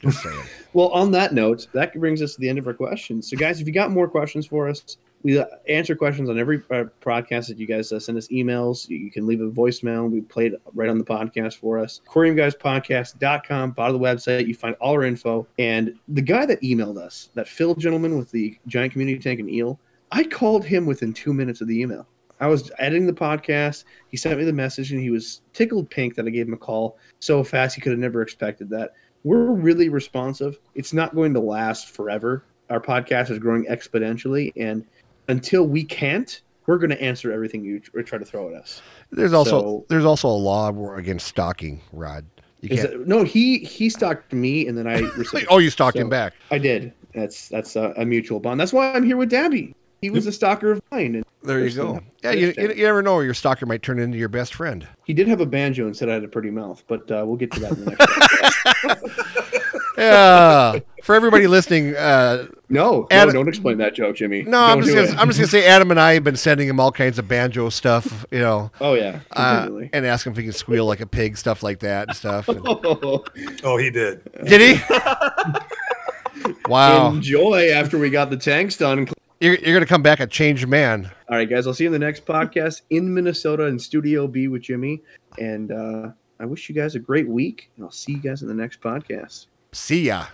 Just saying. Well, on that note, that brings us to the end of our questions. So, guys, if you got more questions for us, we uh, answer questions on every uh, podcast that you guys uh, send us emails. You, you can leave a voicemail. We play it right on the podcast for us. AquariumGuysPodcast.com, bottom of the website, you find all our info. And the guy that emailed us, that Phil gentleman with the giant community tank and eel, I called him within two minutes of the email. I was editing the podcast. He sent me the message and he was tickled pink that I gave him a call so fast he could have never expected that we're really responsive. It's not going to last forever. Our podcast is growing exponentially, and until we can't, we're going to answer everything you try to throw at us. There's also So- there's also a law against stalking, Rod. You can't. it- no, he he stalked me, and then I received. oh, you stalked So- him back. I did. That's that's a, a mutual bond. That's why I'm here with Dabby. He was a stalker of mine. And There you go. Yeah, you, you, you never know. Your stalker might turn into your best friend. He did have a banjo and said I had a pretty mouth, but uh, we'll get to that in the next. Yeah. For everybody listening, uh, no, Adam, no, don't explain that joke, Jimmy. no, I'm just gonna, it. I'm just gonna say Adam and I have been sending him all kinds of banjo stuff, you know, Oh yeah, uh, and ask him if he can squeal like a pig, stuff like that, and stuff. And- Oh, he did. did he? wow. Enjoy after we got the tanks done. You're, you're gonna come back a changed man. All right, guys. I'll see you in the next podcast in Minnesota in Studio B with Jimmy. And uh, I wish you guys a great week. And I'll see you guys in the next podcast. See ya.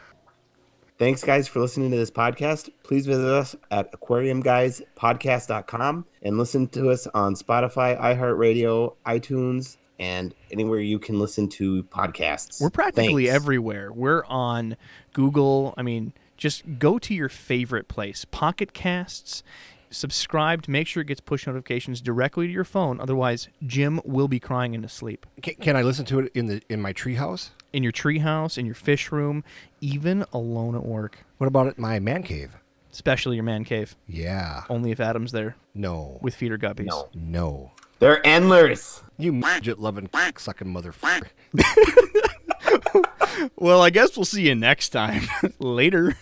Thanks, guys, for listening to this podcast. Please visit us at aquariumguyspodcast.com and listen to us on Spotify, iHeartRadio, iTunes, and anywhere you can listen to podcasts. We're practically Thanks. everywhere. We're on Google. I mean, just go to your favorite place. Pocket Casts. Subscribe to make sure it gets push notifications directly to your phone. Otherwise, Jim will be crying in his sleep. Can, can I listen to it in the in my treehouse? In your treehouse, in your fish room, even alone at work. What about at my man cave? Especially your man cave. Yeah. Only if Adam's there No. with feeder guppies. No. no. They're endless. You midget loving sucking motherfucker. Well, I guess we'll see you next time. Later.